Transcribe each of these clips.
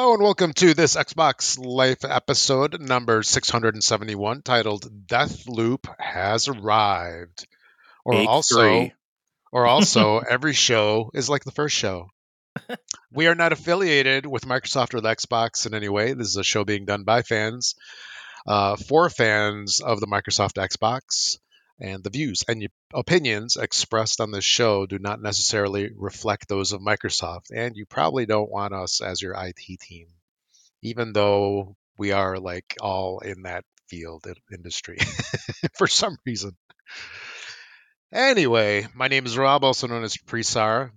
Hello and welcome to this Xbox Life episode number 671 titled Deathloop Has Arrived. Or also three. or also every show is like the first show. we are not affiliated with Microsoft or the Xbox in any way. This is a show being done by fans uh, for fans of the Microsoft Xbox. And the views and opinions expressed on this show do not necessarily reflect those of Microsoft. And you probably don't want us as your IT team, even though we are like all in that field in- industry for some reason. Anyway, my name is Rob, also known as Presar.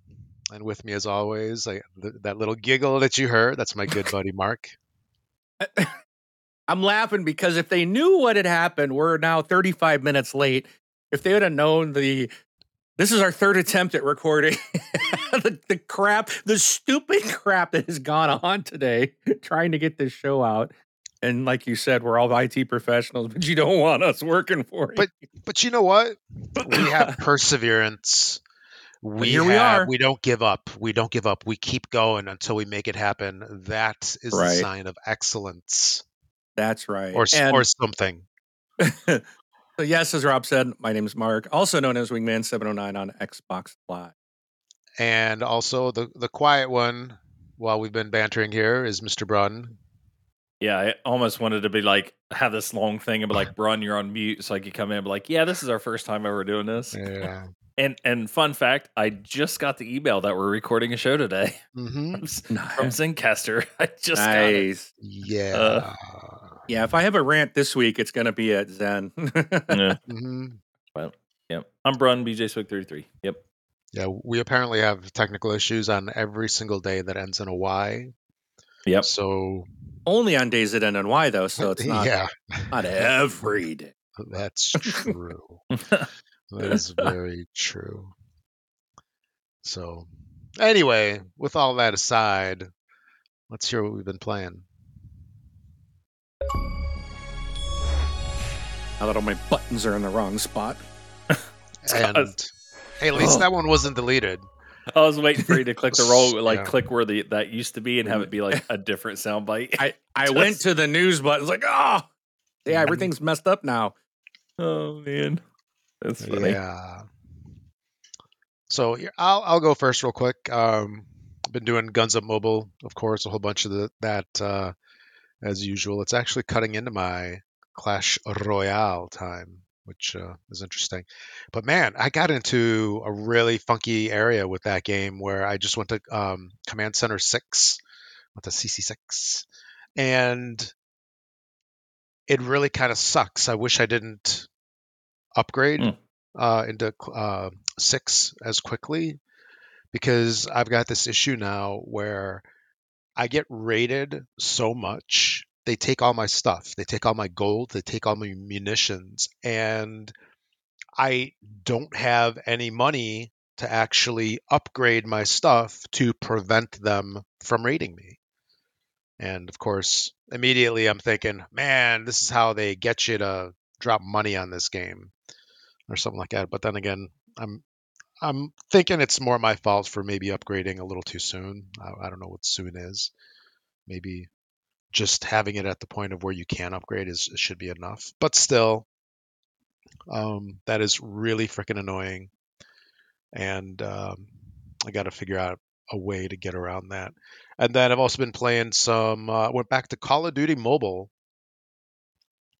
And with me, as always, I, th- that little giggle that you heard, that's my good buddy Mark. I'm laughing because if they knew what had happened, we're now 35 minutes late. If they would have known the this is our third attempt at recording the, the crap, the stupid crap that has gone on today trying to get this show out. And like you said, we're all IT professionals, but you don't want us working for you. But but you know what? We have perseverance. We here we are. We don't give up. We don't give up. We keep going until we make it happen. That is Right. a sign of excellence, That's right. or And- or something. so yes, as Rob said, my name is Mark, also known as Wingman 709 on Xbox Live. And also the the quiet one, while we've been bantering here, is Mr. Brun. Yeah, I almost wanted to be like have this long thing and be like, "Brun, you're on mute," so I could come in and be like, "Yeah, this is our first time ever doing this." Yeah. And and fun fact, I just got the email that we're recording a show today hmm from, from Zencastr. I just got it. nice. Yeah. Uh, Yeah, if I have a rant this week, it's going to be at Zen. Yeah, hmm yep. I'm Brun, BJ Swig 33. Yep. Yeah. We apparently have technical issues on every single day that ends in a Y. Yep. So Only on days that end in Y, though, so it's not, yeah, not every day. that's true. That is very true. So, anyway, with all that aside, let's hear what we've been playing. Now that all my buttons are in the wrong spot. And hey, at least Oh. that one wasn't deleted. I was waiting for you to click the roll, like Yeah. click where the that used to be, and have it be like a different sound bite. I, I Just- went to the news button. It's like, oh, yeah, everything's messed up now. oh man, that's funny. Yeah. So I'll I'll go first real quick. Um, I've been doing Guns Up Mobile, of course, a whole bunch of the, that uh, as usual. It's actually cutting into my Clash Royale time, which uh, is interesting. But man, I got into a really funky area with that game where I just went to um, Command Center Six, went to CC Six, and it really kind of sucks. I wish I didn't upgrade Hmm. uh, into uh, six as quickly because I've got this issue now where I get rated so much. They take all my stuff. They take all my gold. They take all my munitions. And I don't have any money to actually upgrade my stuff to prevent them from raiding me. And of course, immediately I'm thinking, man, this is how they get you to drop money on this game or something like that. But then again, I'm I'm thinking it's more my fault for maybe upgrading a little too soon. I, I don't know what soon is. Maybe just having it at the point of where you can upgrade is should be enough. But still, um, that is really freaking annoying, and um, I got to figure out a way to get around that. And then I've also been playing some. Uh, went back to Call of Duty Mobile,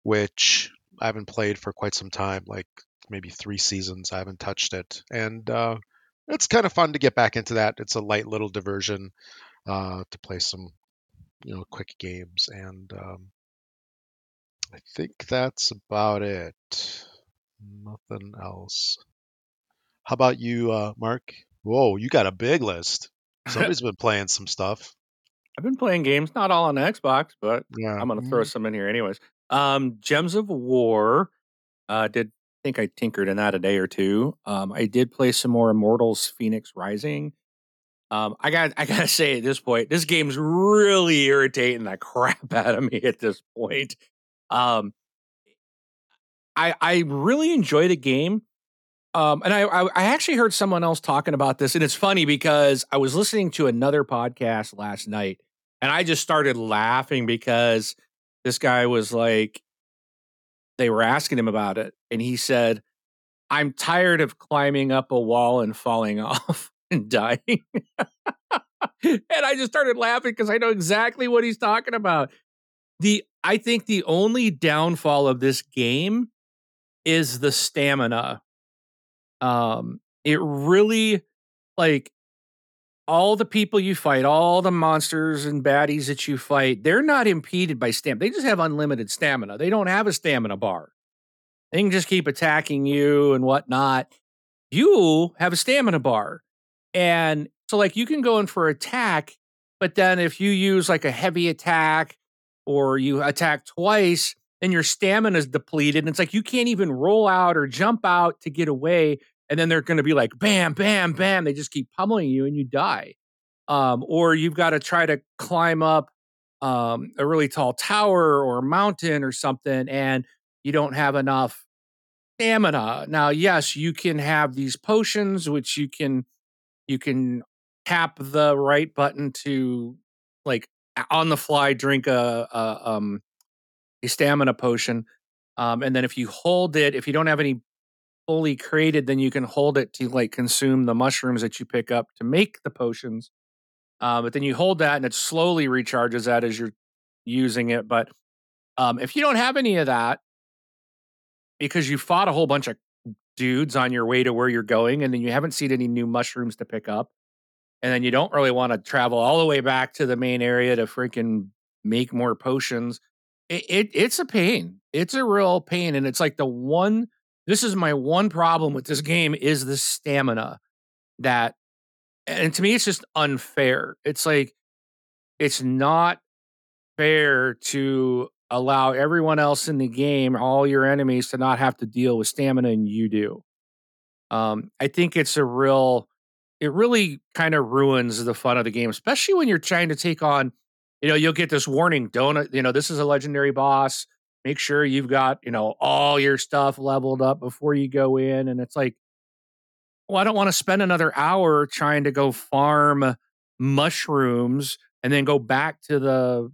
which I haven't played for quite some time, like maybe three seasons. I haven't touched it, and uh, it's kind of fun to get back into that. It's a light little diversion uh, to play some, you know, quick games, and um, I think that's about it. Nothing else. How about you, uh, Mark? Whoa, you got a big list. Somebody's been playing some stuff. I've been playing games, not all on Xbox, but Yeah, I'm going to throw some in here anyways. Um, Gems of War. Uh, did think I tinkered in that a day or two. Um, I did play some more Immortals: Fenyx Rising. Um, I got I gotta say at this point, this game's really irritating the crap out of me at this point. Um, I I really enjoy the game. Um, and I, I I actually heard someone else talking about this, and it's funny because I was listening to another podcast last night, And I just started laughing because this guy was like, they were asking him about it. And he said, I'm tired of climbing up a wall and falling off and dying. and I just started laughing because I know exactly what he's talking about. The I think the only downfall of this game is the stamina. Um, it really like all the people you fight, all the monsters and baddies that you fight, they're not impeded by stamina. They just have unlimited stamina. They don't have a stamina bar. They can just keep attacking you and whatnot. You have a stamina bar. And so, like, you can go in for attack, but then if you use like a heavy attack or you attack twice, then your stamina is depleted. And it's like you can't even roll out or jump out to get away. And then they're going to be like, bam, bam, bam. They just keep pummeling you and you die. Um, or you've got to try to climb up um, a really tall tower or mountain or something, and you don't have enough stamina. Now, yes, you can have these potions, which you can you can tap the right button to like on the fly drink a, a um a stamina potion. Um, and then if you hold it, if you don't have any fully created, then you can hold it to like consume the mushrooms that you pick up to make the potions. Uh, but then you hold that and it slowly recharges that as you're using it. But um, if you don't have any of that, because you fought a whole bunch of dudes on your way to where you're going, and then you haven't seen any new mushrooms to pick up, and then you don't really want to travel all the way back to the main area to freaking make more potions. It, it it's a pain. It's a real pain, and it's like the one. This is my one problem with this game is the stamina that, and to me, it's just unfair. It's like it's not fair to allow everyone else in the game, all your enemies, to not have to deal with stamina, and you do. Um, I think it's a real, it really kind of ruins the fun of the game, especially when you're trying to take on, you know, you'll get this warning, don't, you know, this is a legendary boss. Make sure you've got, you know, all your stuff leveled up before you go in. And it's like, well, I don't want to spend another hour trying to go farm mushrooms and then go back to the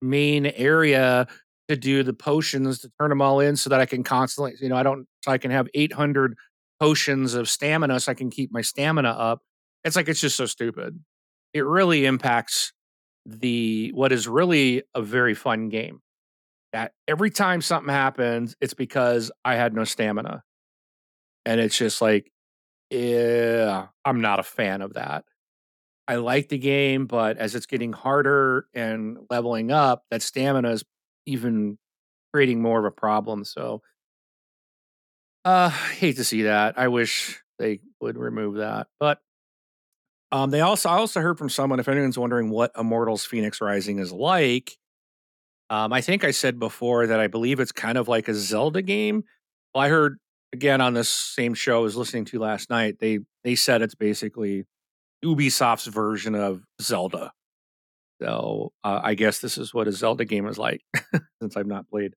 main area to do the potions to turn them all in so that I can constantly, you know, I don't, so I can have 800 potions of stamina so I can keep my stamina up. It's like, it's just so stupid. It really impacts the, what is really a very fun game. That every time something happens, it's because I had no stamina. And it's just like, yeah, I'm not a fan of that. I like the game, but as it's getting harder and leveling up, that stamina is even creating more of a problem. So, uh, hate to see that. I wish they would remove that. But um, they also, I also heard from someone, if anyone's wondering what Immortals Fenyx Rising is like, um, I think I said before that I believe it's kind of like a Zelda game. Well, I heard again on this same show I was listening to last night. They they said it's basically Ubisoft's version of Zelda. So uh, I guess this is what a Zelda game is like, since I've not played.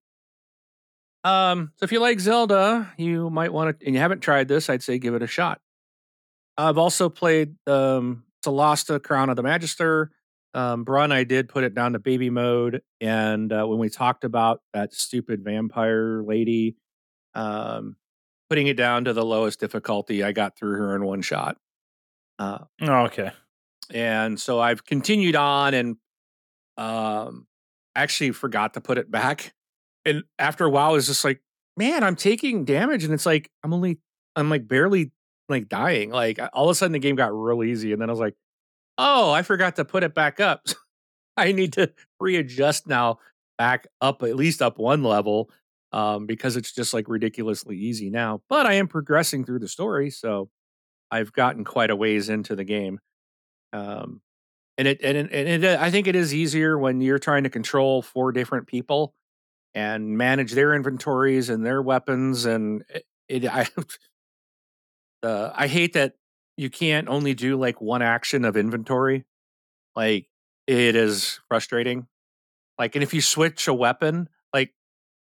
Um, so if you like Zelda, you might want to, and you haven't tried this, I'd say give it a shot. I've also played um, Solasta Crown of the Magister. Um, Brun, I did put it down to baby mode, and uh, when we talked about that stupid vampire lady, um, putting it down to the lowest difficulty, I got through her in one shot. Uh, oh, okay. And so I've continued on and um actually forgot to put it back. And after a while, it's just like, man, I'm taking damage, and it's like I'm only I'm like barely like dying. Like all of a sudden, the game got real easy, and then I was like, oh, I forgot to put it back up. I need to readjust now back up at least up one level um, because it's just like ridiculously easy now. But I am progressing through the story, so I've gotten quite a ways into the game. Um, and it and it, and it, I think it is easier when you're trying to control four different people and manage their inventories and their weapons. And it, it I uh, I hate that you can't only do like one action of inventory. Like it is frustrating. Like, and if you switch a weapon, like,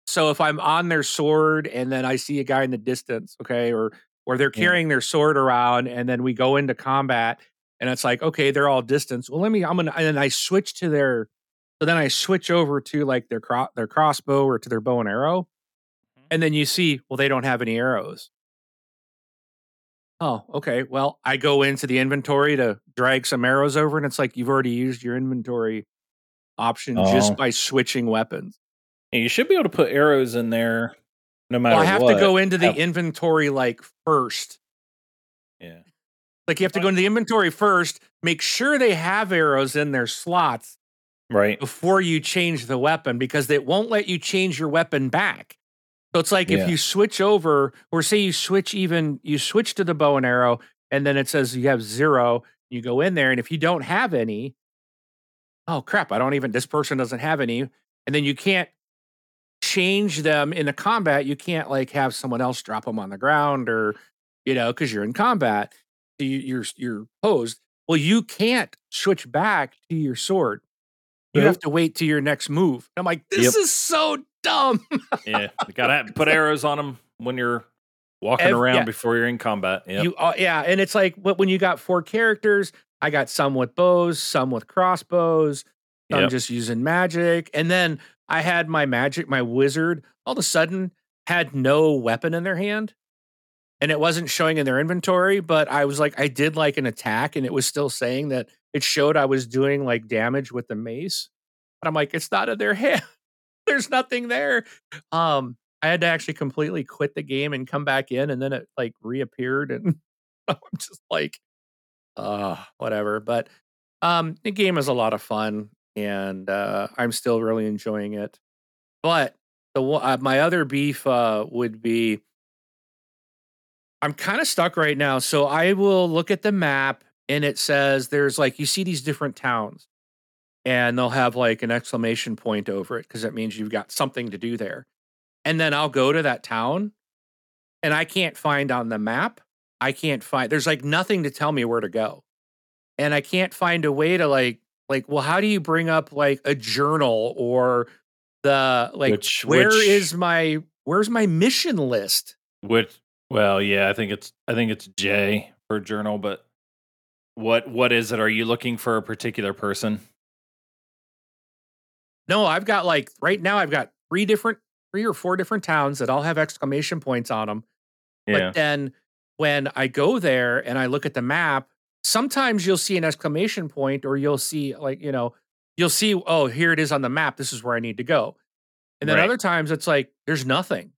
so if I'm on their sword and then I see a guy in the distance, okay, or or they're carrying yeah. their sword around and then we go into combat and it's like okay, they're all distance. Well, let me. I'm gonna and then I switch to their. So then I switch over to like their cro- their crossbow or to their bow and arrow, Mhm. and then you see well they don't have any arrows. Oh, okay. Well, I go into the inventory to drag some arrows over, and it's like you've already used your inventory option Oh. just by switching weapons. And you should be able to put arrows in there no matter Well, I have what. to go into the inventory like first. Yeah. Like you have to go into the inventory first, make sure they have arrows in their slots Right. before you change the weapon because it won't let you change your weapon back. So it's like Yeah. if you switch over, or say you switch even you switch to the bow and arrow, and then it says you have zero, you go in there, and if you don't have any, oh crap, I don't even this person doesn't have any, and then you can't change them in the combat. You can't like have someone else drop them on the ground or you know because you're in combat, so you, you're you're posed. Well, you can't switch back to your sword. You have to wait to your next move. I'm like, this Yep. is so dumb. Yeah. You gotta put arrows on them when you're walking around yeah. before you're in combat. Yeah. You uh, yeah, and it's like what when you got four characters, I got some with bows, some with crossbows, some Yep. just using magic, and then I had my magic, my wizard, all of a sudden had no weapon in their hand. And it wasn't showing in their inventory, but I was like, I did like an attack, and it was still saying that it showed I was doing like damage with the mace. But I'm like, it's not in their hand. There's nothing there. Um, I had to actually completely quit the game and come back in, and then it like reappeared, and I'm just like, uh, whatever. But um, the game is a lot of fun, and uh, I'm still really enjoying it. But the uh, my other beef uh, would be, I'm kind of stuck right now. So I will look at the map, and it says there's like you see these different towns, and they'll have like an exclamation point over it because that means you've got something to do there. And then I'll go to that town, and I can't find on the map. I can't find. There's like nothing to tell me where to go, and I can't find a way to like like. Well, how do you bring up like a journal or the like? Which- where which- is my where's my mission list? Which, well, yeah, I think it's I think it's J for journal, but what what is it? Are you looking for a particular person? No, I've got like right now. I've got three different, three or four different towns that all have exclamation points on them. Yeah. But then when I go there and I look at the map, sometimes you'll see an exclamation point or you'll see like, you know, you'll see, oh, here it is on the map. This is where I need to go. And then Right. other times it's like, there's nothing.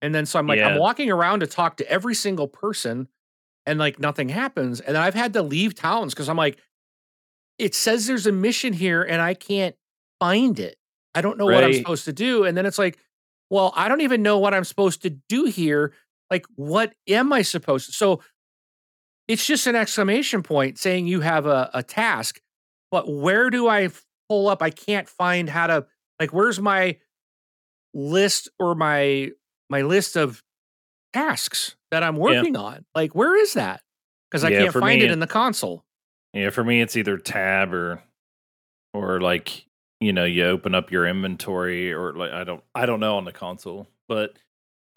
And then so I'm like, I'm walking around to talk to every single person and like nothing happens. And then I've had to leave towns because I'm like, it says there's a mission here and I can't find it. I don't know what I'm supposed to do. And then it's like, well, I don't even know what I'm supposed to do here. Like, what am I supposed to? So it's just an exclamation point saying you have a, a task, but where do I pull up? I can't find how to like where's my list or my my list of tasks that I'm working on? Like, where is that? Because I Yeah, can't find me, it in the console. Yeah, for me it's either tab or or like you know you open up your inventory or like I don't I don't know on the console, but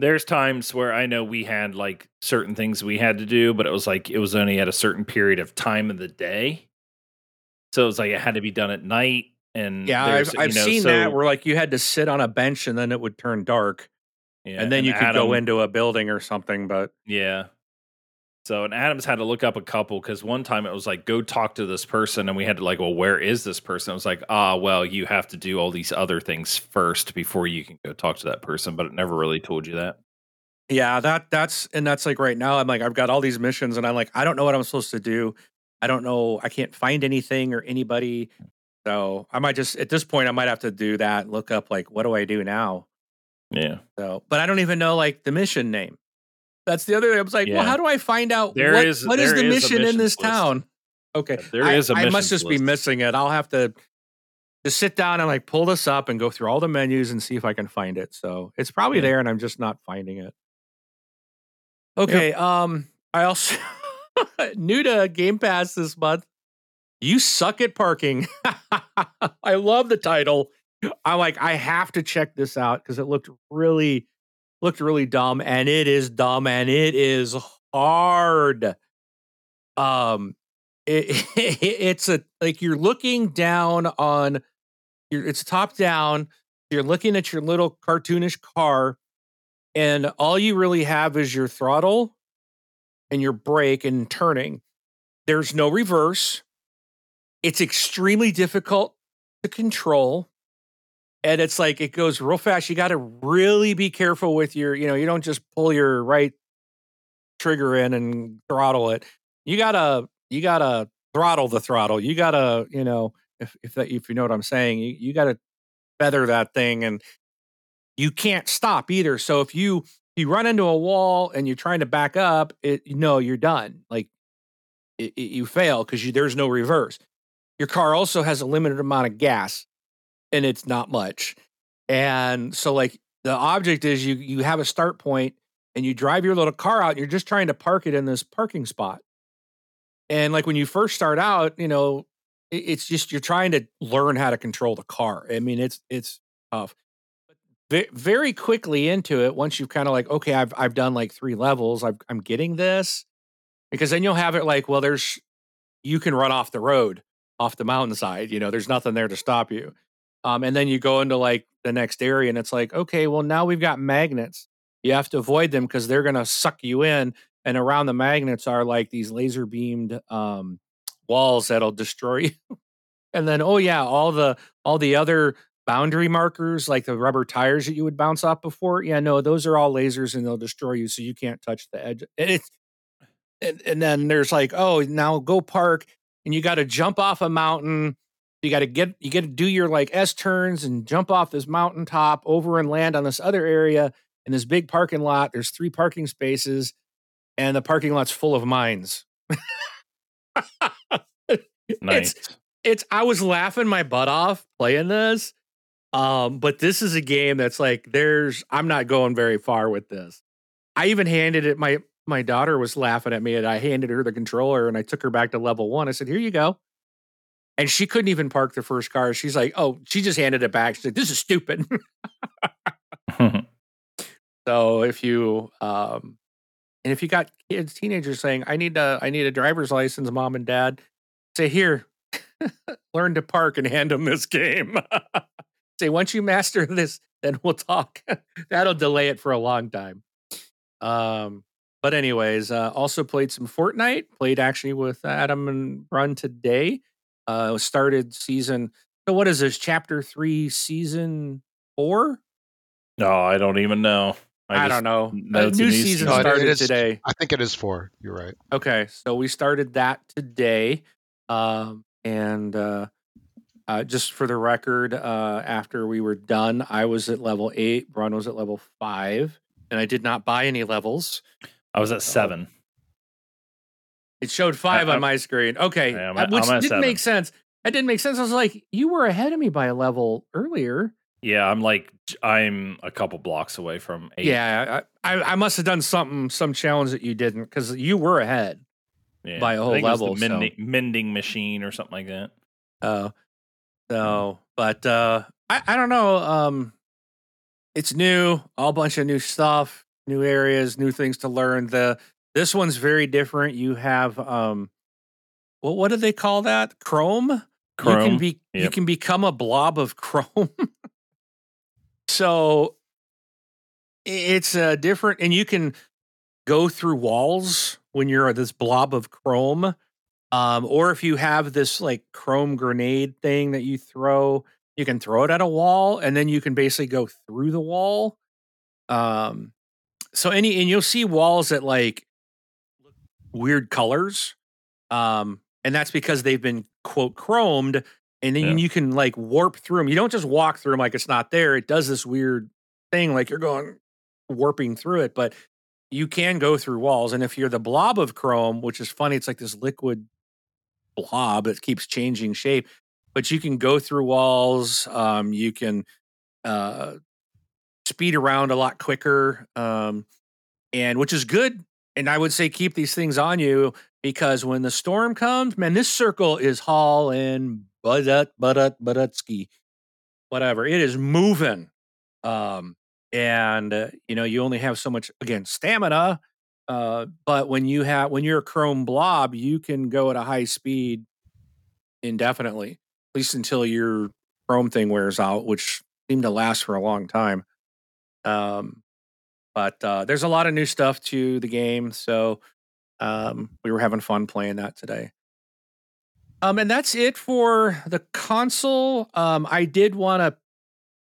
there's times where I know we had like certain things we had to do, but it was like it was only at a certain period of time of the day, so it was like it had to be done at night. And Yeah, I've, I've know, seen so- that where like you had to sit on a bench and then it would turn dark, yeah, and then you could go into a building or something. But Yeah. So and Adams had to look up a couple because one time it was like go talk to this person and we had to like well where is this person? It was like ah well you have to do all these other things first before you can go talk to that person, but it never really told you that. Yeah, that that's and that's like right now I'm like I've got all these missions and I'm like I don't know what I'm supposed to do. I don't know. I can't find anything or anybody. So I might just at this point I might have to do that. Look up like what do I do now? Yeah. So, but I don't even know like the mission name. That's the other thing. I was like, well, how do I find out There what, is- what is there the is a mission in this list. town? Okay, There I, is a I must just be missing it. I'll have to just sit down and like pull this up and go through all the menus and see if I can find it. So it's probably Yeah. there, and I'm just not finding it. Okay. Um. I also new to Game Pass this month. You suck at parking. I love the title. I'm like, I have to check this out because it looked really, looked really dumb, and it is dumb, and it is hard. Um, it, it, it's a like you're looking down on your it's top down you're looking at your little cartoonish car and all you really have is your throttle and your brake and turning. There's no reverse. It's extremely difficult to control and it's like it goes real fast. You got to really be careful with your you know you don't just pull your right trigger in and throttle it. You gotta you gotta throttle the throttle. You gotta you know if if that if you know what i'm saying you, you gotta feather that thing and you can't stop either. So if you if you run into a wall and you're trying to back up it know you're done. Like it, it, you fail because there's no reverse. Your car also has a limited amount of gas and it's not much. And so like the object is you you have a start point and you drive your little car out and you're just trying to park it in this parking spot. And like when you first start out, you know, it's just you're trying to learn how to control the car. I mean, it's it's tough. But Very quickly into it, once you've kind of like, okay, I've I've done like three levels, I've, I'm getting this, because then you'll have it like, well, there's you can run off the road, off the mountainside. You know, there's nothing there to stop you. Um, and then you go into like the next area and it's like, okay, well, now we've got magnets. You have to avoid them because they're going to suck you in. And around the magnets are like these laser beamed um, walls that'll destroy you. and then, oh, yeah, all the all the other boundary markers, like the rubber tires that you would bounce off before. Yeah, no, those are all lasers and they'll destroy you. So you can't touch the edge. And it's, and, and then there's like, oh, now go park and you got to jump off a mountain you got to get you got to do your like S turns and jump off this mountaintop over and land on this other area in this big parking lot. There's three parking spaces, and the parking lot's full of mines. nice. It's, it's I was laughing my butt off playing this. Um, but this is a game that's like there's I'm not going very far with this. I even handed it my my daughter was laughing at me and I handed her the controller and I took her back to level one. I said, Here you go and she couldn't even park the first car. She's like, "Oh, she just handed it back." She's like, "This is stupid." so if you um, and if you got kids, teenagers saying, "I need a, I need a driver's license," mom and dad say, "Here, learn to park and hand them this game." say, once you master this, then we'll talk. That'll delay it for a long time. Um, but anyways, uh, also played some Fortnite. Played actually with Adam and Run today uh, started season. So what is this? Chapter three, season four? No, I don't even know. I, I don't know. A new season no, started today. I think it is four. You're right. Okay, so we started that today, um, and uh, uh, just for the record, uh, after we were done, I was at level eight. Brun was at level five, and I did not buy any levels. I was at seven. It showed five I, on my screen. Okay, yeah, at, which didn't seven. make sense. That didn't make sense. I was like, you were ahead of me by a level earlier. Yeah, I'm like I'm a couple blocks away from eight. Yeah, I, I, I must have done something, some challenge that you didn't because you were ahead yeah, by a whole level. mending, so. mending machine or something like that. Oh, uh, so but uh, I I don't know. Um, it's new, all bunch of new stuff, new areas, new things to learn. The this one's very different. You have um well, what do they call that? Chrome? Chrome. You can be yep. you can become a blob of chrome. so it's uh, different and you can go through walls when you're this blob of chrome. Um, or if you have this like chrome grenade thing that you throw, you can throw it at a wall and then you can basically go through the wall. Um, so any and you'll see walls that like weird colors. Um, and that's because they've been quote chromed and then yeah. you can like warp through them. You don't just walk through them like it's not there. It does this weird thing like you're going warping through it, but you can go through walls. And if you're the blob of chrome, which is funny, it's like this liquid blob that keeps changing shape, but you can go through walls. Um, you can uh, speed around a lot quicker, um, and which is good and I would say keep these things on you because when the storm comes, man, this circle is hauling budut budut budutsky, whatever. It is moving, um, and uh, you know you only have so much again stamina. Uh, but when you have when you're a chrome blob, you can go at a high speed indefinitely, at least until your chrome thing wears out, which seemed to last for a long time. Um, but uh, there's a lot of new stuff to the game, so um, we were having fun playing that today. Um, and that's it for the console. Um, I did want to,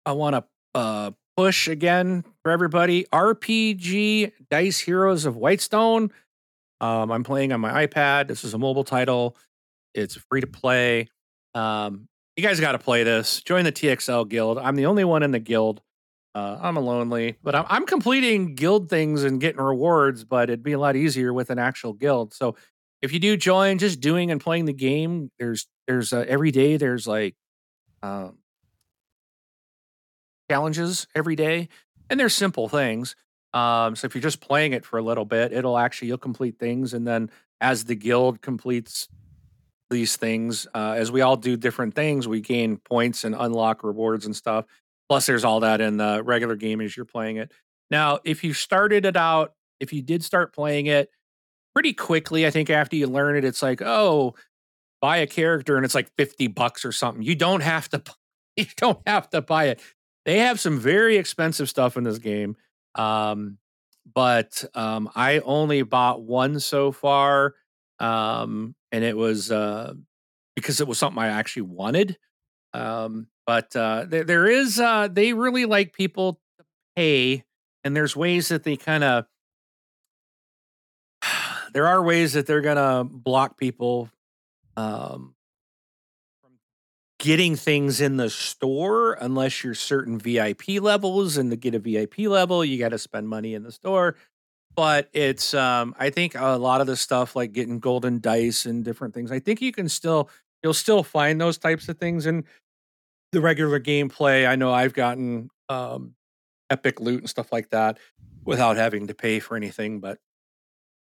I want to uh, push again for everybody. RPG Dice Heroes of Whitestone. Um, I'm playing on my iPad. This is a mobile title. It's free to play. Um, you guys got to play this. Join the TXL Guild. I'm the only one in the guild. Uh, I'm a lonely, but I'm, I'm completing guild things and getting rewards. But it'd be a lot easier with an actual guild. So if you do join, just doing and playing the game, there's there's uh, every day there's like um, challenges every day, and they're simple things. Um, so if you're just playing it for a little bit, it'll actually you'll complete things, and then as the guild completes these things, uh, as we all do different things, we gain points and unlock rewards and stuff. Plus, there's all that in the regular game as you're playing it. Now, if you started it out, if you did start playing it, pretty quickly. I think after you learn it, it's like, oh, buy a character and it's like 50 bucks or something. You don't have to you don't have to buy it. They have some very expensive stuff in this game. Um, but um, I only bought one so far. Um, and it was uh, because it was something I actually wanted. Um, but uh, there, there is uh, they really like people to pay, and there's ways that they kind of there are ways that they're gonna block people um, from getting things in the store unless you're certain VIP levels, and to get a VIP level, you got to spend money in the store. But it's, um, I think a lot of the stuff like getting golden dice and different things. I think you can still, you'll still find those types of things in the regular gameplay. I know I've gotten um, epic loot and stuff like that without having to pay for anything, but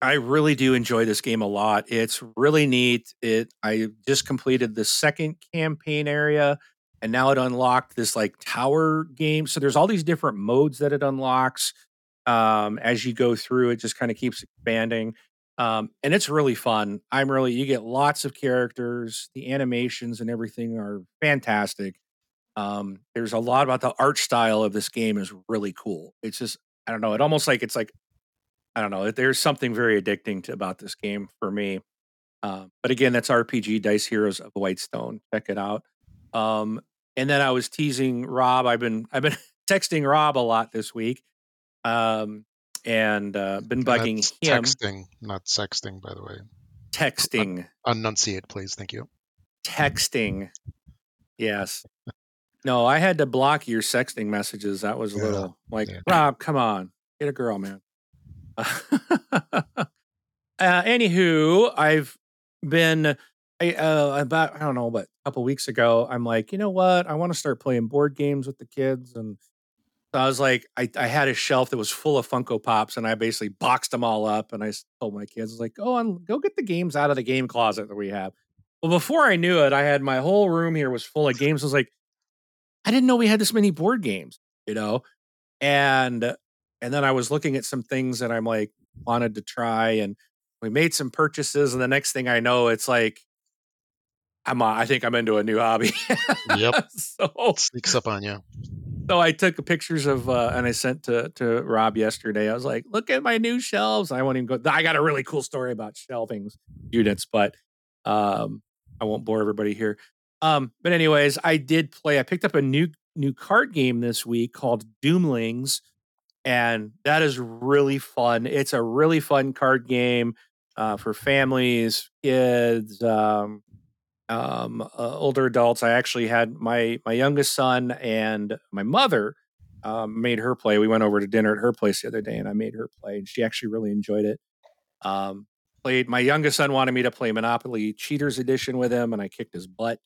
I really do enjoy this game a lot. It's really neat. It I just completed the second campaign area and now it unlocked this like tower game. So there's all these different modes that it unlocks. Um, as you go through, it just kind of keeps expanding. Um, and it's really fun. I'm really you get lots of characters. The animations and everything are fantastic. Um, there's a lot about the art style of this game is really cool. It's just I don't know. It almost like it's like I don't know. There's something very addicting to, about this game for me. Uh, but again, that's RPG Dice Heroes of Whitestone. Check it out. Um, and then I was teasing Rob. I've been I've been texting Rob a lot this week, um, and uh, been bugging That's him. Texting, not sexting, by the way. Texting, Enunciate, please. Thank you. texting. Yes. No, I had to block your sexting messages. That was a Yeah, little like yeah. Rob. Come on, get a girl, man. uh, anywho, I've been I, uh, about I don't know, but a couple weeks ago, I'm like, you know what? I want to start playing board games with the kids, and so I was like, I, I had a shelf that was full of Funko Pops, and I basically boxed them all up, and I told my kids, I was like, go on, go get the games out of the game closet that we have. Well, before I knew it, I had my whole room here was full of games. I was like, I didn't know we had this many board games, you know, and and then I was looking at some things that I'm like wanted to try, and we made some purchases, and the next thing I know, it's like I'm uh, I think I'm into a new hobby. Yep. so Sneaks up on you. so I took pictures of uh, and I sent to to Rob yesterday. I was like, "Look at my new shelves." I won't even go. I got a really cool story about shelving units, but um, I won't bore everybody here. Um, but anyways, I did play. I picked up a new new card game this week called Doomlings, and that is really fun. It's a really fun card game uh, for families, kids, um, um, uh, older adults. I actually had my my youngest son and my mother um, made her play. We went over to dinner at her place the other day, and I made her play, and she actually really enjoyed it. Um, played. My youngest son wanted me to play Monopoly Cheaters Edition with him, and I kicked his butt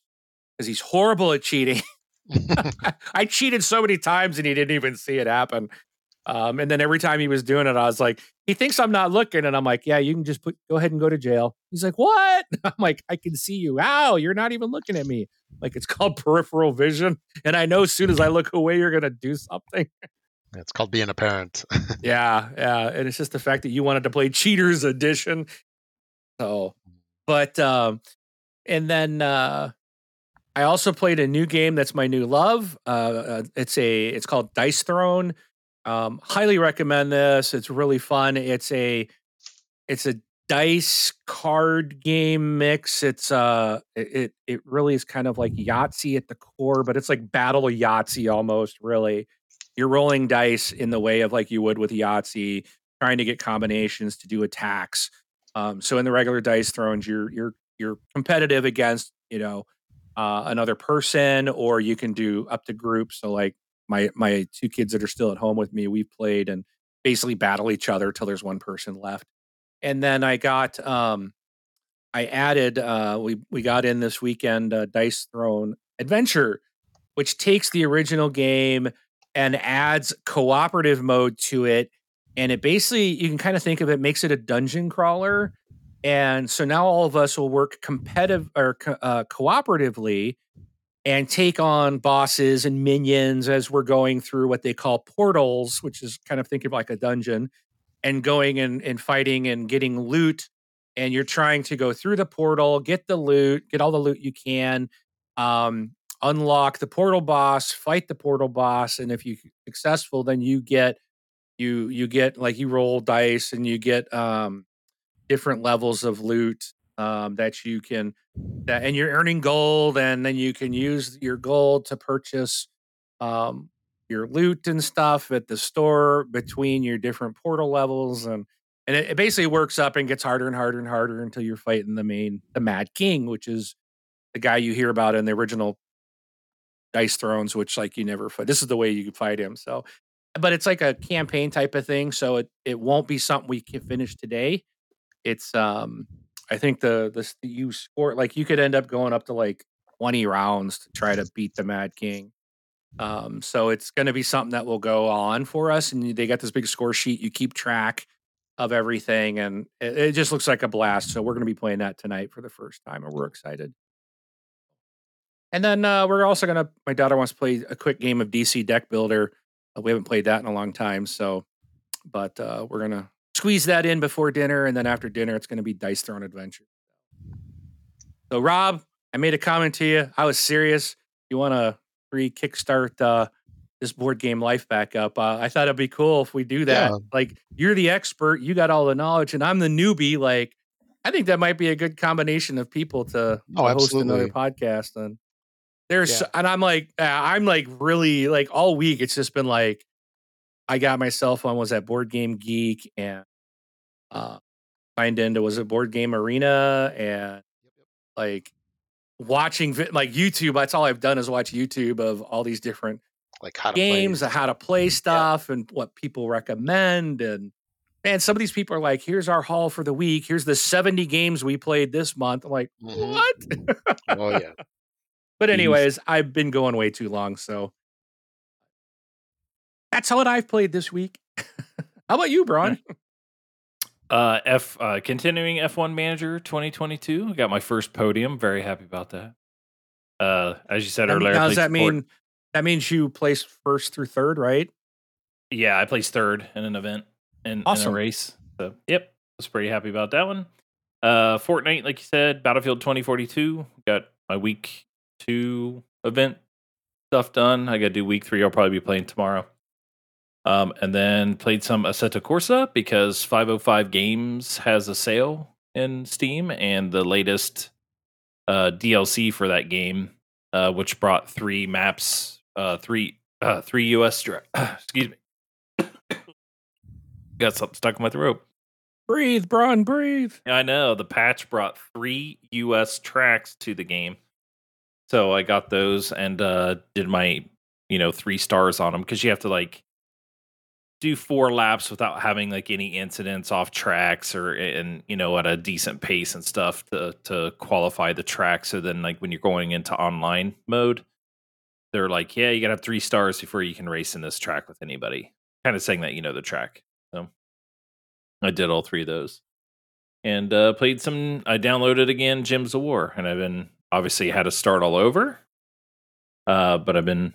because he's horrible at cheating. I cheated so many times, and he didn't even see it happen. Um, and then every time he was doing it, I was like, he thinks I'm not looking. And I'm like, yeah, you can just put, go ahead and go to jail. He's like, what? I'm like, I can see you. Ow, you're not even looking at me. Like it's called peripheral vision. And I know as soon as I look away, you're going to do something. It's called being a parent. yeah, yeah, and it's just the fact that you wanted to play Cheaters Edition. So, but um, and then uh, I also played a new game that's my new love. Uh, uh, it's a it's called Dice Throne. Um, highly recommend this. It's really fun. It's a it's a dice card game mix. It's uh it it really is kind of like Yahtzee at the core, but it's like battle Yahtzee almost. Really, you're rolling dice in the way of like you would with Yahtzee, trying to get combinations to do attacks. Um, so in the regular dice thrones, you're you're you're competitive against you know uh, another person, or you can do up to groups. So like my my two kids that are still at home with me, we've played and basically battle each other till there's one person left. And then I got um, I added uh, we we got in this weekend uh, Dice Throne Adventure, which takes the original game and adds cooperative mode to it. And it basically you can kind of think of it makes it a dungeon crawler and so now all of us will work competitive or uh, cooperatively and take on bosses and minions as we're going through what they call portals, which is kind of think of like a dungeon, and going and, and fighting and getting loot. And you're trying to go through the portal, get the loot, get all the loot you can, um, unlock the portal boss, fight the portal boss, and if you're successful, then you get you you get like you roll dice and you get um different levels of loot um, that you can that, and you're earning gold and then you can use your gold to purchase um, your loot and stuff at the store between your different portal levels and and it, it, basically works up and gets harder and harder and harder until you're fighting the main the mad king which is the guy you hear about in the original dice thrones which like you never fight this is the way you fight him so but it's like a campaign type of thing so it, it won't be something we can finish today it's um I think the the you score like you could end up going up to like 20 rounds to try to beat the Mad King. Um, so it's going to be something that will go on for us, and they got this big score sheet. You keep track of everything, and it, it just looks like a blast. So we're going to be playing that tonight for the first time, and we're excited. And then uh, we're also going to. My daughter wants to play a quick game of DC Deck Builder. Uh, we haven't played that in a long time, so but uh, we're gonna squeeze that in before dinner, and then after dinner, it's going to be Dice Throne Adventure. So, Rob, I made a comment to you. I was serious. You want to free kickstart uh, this board game life back up? Uh, I thought it'd be cool if we do that. Yeah. Like, you're the expert, you got all the knowledge, and I'm the newbie. Like, I think that might be a good combination of people to, oh, host another podcast. And there's, yeah. and I'm like, uh, I'm like really like all week. It's just been like, I got myself on was at Board Game Geek and uh signed into was it Board Game Arena and like watching like YouTube. That's all I've done is watch YouTube of all these different like how games, play. how to play stuff, yeah. and what people recommend. And man, some of these people are like, "Here's our haul for the week. Here's the 70 games we played this month." I'm like, mm-hmm. "What?" oh yeah. But anyways, I've been going way too long, so that's what I've played this week. How about you, Braun? Uh, F uh, continuing F1 Manager 2022. I got my first podium. Very happy about that. Uh, as you said that earlier, does that mean? That means you placed first through third, right? Yeah, I placed third in an event in, awesome. in a race. So, yep, I was pretty happy about that one. Uh, Fortnite, like you said, Battlefield 2042. Got my week two event stuff done. I got to do week three. I'll probably be playing tomorrow. Um, and then played some Assetto Corsa because 505 Games has a sale in Steam, and the latest uh, DLC for that game, uh, which brought three maps, uh, three uh, three US. Dra- excuse me, got something stuck in my throat. Breathe, Braun, breathe. I know the patch brought three US tracks to the game, so I got those and uh, did my you know three stars on them because you have to like do four laps without having like any incidents off tracks or and you know at a decent pace and stuff to to qualify the track. So then like when you're going into online mode they're like yeah you gotta have three stars before you can race in this track with anybody. Kind of saying that you know the track. So i did all three of those. And uh played some i downloaded again gems of war and i've been obviously had to start all over uh but i've been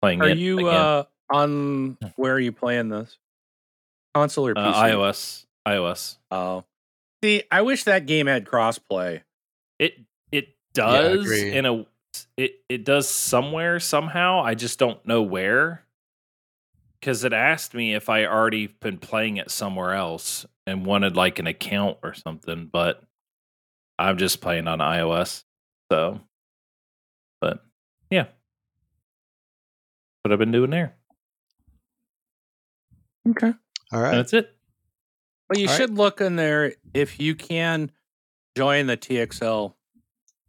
playing are you again. uh On where are you playing this? Console or PC? Uh, iOS. iOS. Oh, see, I wish that game had crossplay. It it does agree. in a it it does somewhere somehow. I just don't know where. Because it asked me if I already been playing it somewhere else and wanted like an account or something, but I'm just playing on iOS. So, but yeah, what I've been doing there. Okay. All right. That's it. Well, you All right. should look in there if you can join the TXL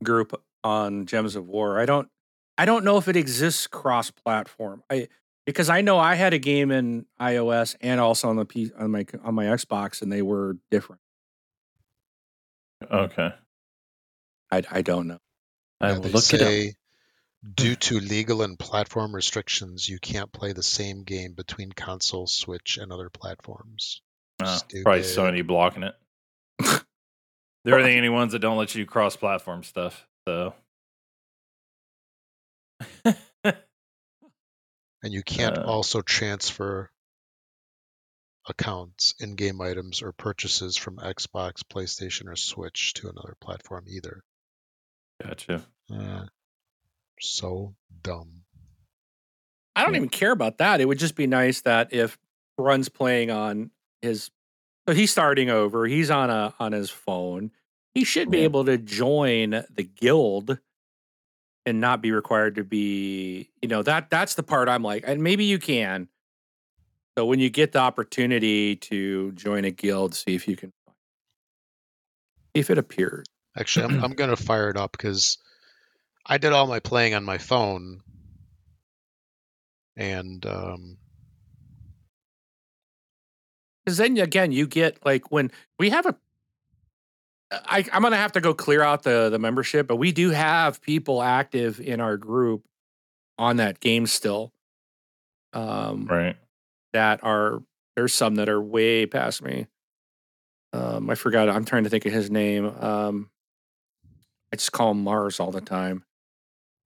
group on Gems of War. I don't I don't know if it exists cross platform. I because I know I had a game in iOS and also on the P, on my on my Xbox and they were different. Okay, I I don't know. I will they look it up. Due to legal and platform restrictions, you can't play the same game between console, Switch, and other platforms. Uh, probably Sony blocking it. They're the only ones that don't let you cross platform stuff. So And you can't Uh. also transfer accounts, in-game items, or purchases from Xbox, PlayStation, or Switch to another platform either. gotcha. Uh, so dumb. I don't Yeah. even care about that. It would just be nice that if Run's playing on his so he's starting over, he's on a on his phone. He should be Yeah. able to join the guild and not be required to be, you know, that that's the part I'm like, and maybe you can. So when you get the opportunity to join a guild, see if you can see if it appears. Actually, I'm, I'm going to fire it up because I did all my playing on my phone. And um, Because then again, you get like when we have a. I, I'm gonna have to go clear out the the membership, but we do have people active in our group on that game still. Um, Right. that are there's some that are way past me. Um, I forgot. I'm trying to think of his name. Um, I just call him Mars all the time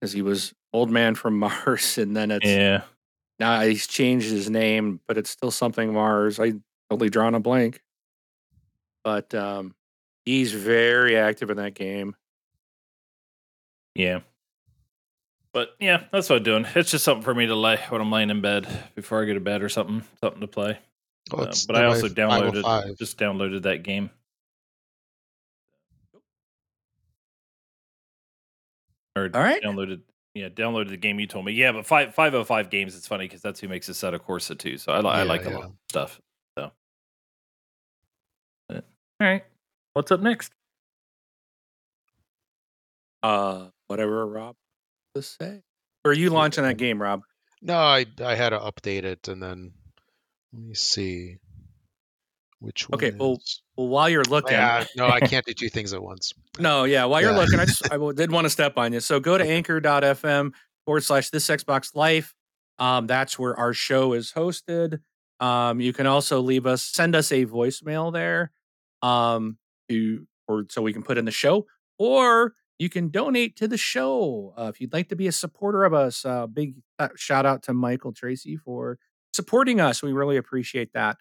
because he was old man from Mars, and then it's Yeah. now he's changed his name, but it's still something Mars. I totally drawn a blank. But um, he's very active in that game. Yeah. But yeah, that's what I'm doing. It's just something for me to lay when I'm laying in bed before I go to bed or something. Something to play. oh, Uh, but I also downloaded 505. just downloaded that game. Or All right. downloaded yeah, downloaded the game you told me. Yeah, but five five oh five games. It's funny because that's who makes Assetto Corsa too. So I, li- I Yeah, like a lot of stuff. So, But, all right, what's up next? Uh, whatever Rob to say. Or are you launching that game, Rob? No, I I had to update it and then let me see which one. Okay, well, is- Well, while you're looking, yeah, no, I can't do two things at once. No, yeah. While you're looking, I just I did want to step on you. So go to anchor.fm forward slash this Xbox Life. Um, that's where our show is hosted. Um, you can also leave us, send us a voicemail there, um, to or so we can put in the show, or you can donate to the show uh, if you'd like to be a supporter of us. Uh, big uh, shout out to Michael Tracy for supporting us. We really appreciate that.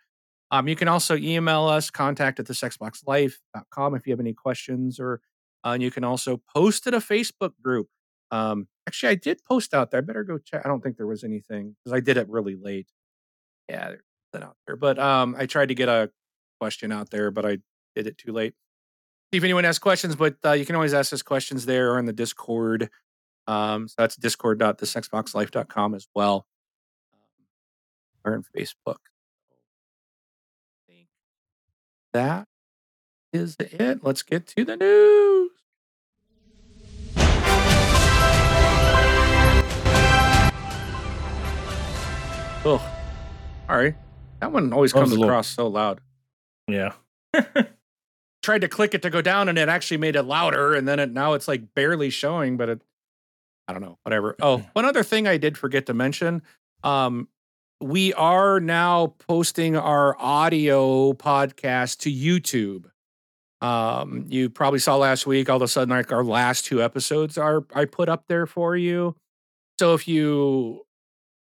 Um, you can also email us, contact at thisxboxlife.com if you have any questions, or uh, you can also post at a Facebook group. Um, actually, I did post out there. I better go check. I don't think there was anything because I did it really late. Yeah, there's nothing out there. But um, I tried to get a question out there, but I did it too late. See if anyone has questions, but uh, you can always ask us questions there or in the Discord. Um, so that's discord.thisxboxlife.com as well. Or in Facebook. I think that is it. Let's get to the news. Oh, all right. That one always comes little- across so loud. Yeah. Tried to click it to go down, and it actually made it louder. And then it now it's like barely showing, but it. I don't know. Whatever. Oh, one other thing I did forget to mention. Um, we are now posting our audio podcast to YouTube. Um, you probably saw last week. All of a sudden, like our last two episodes are I put up there for you. So if you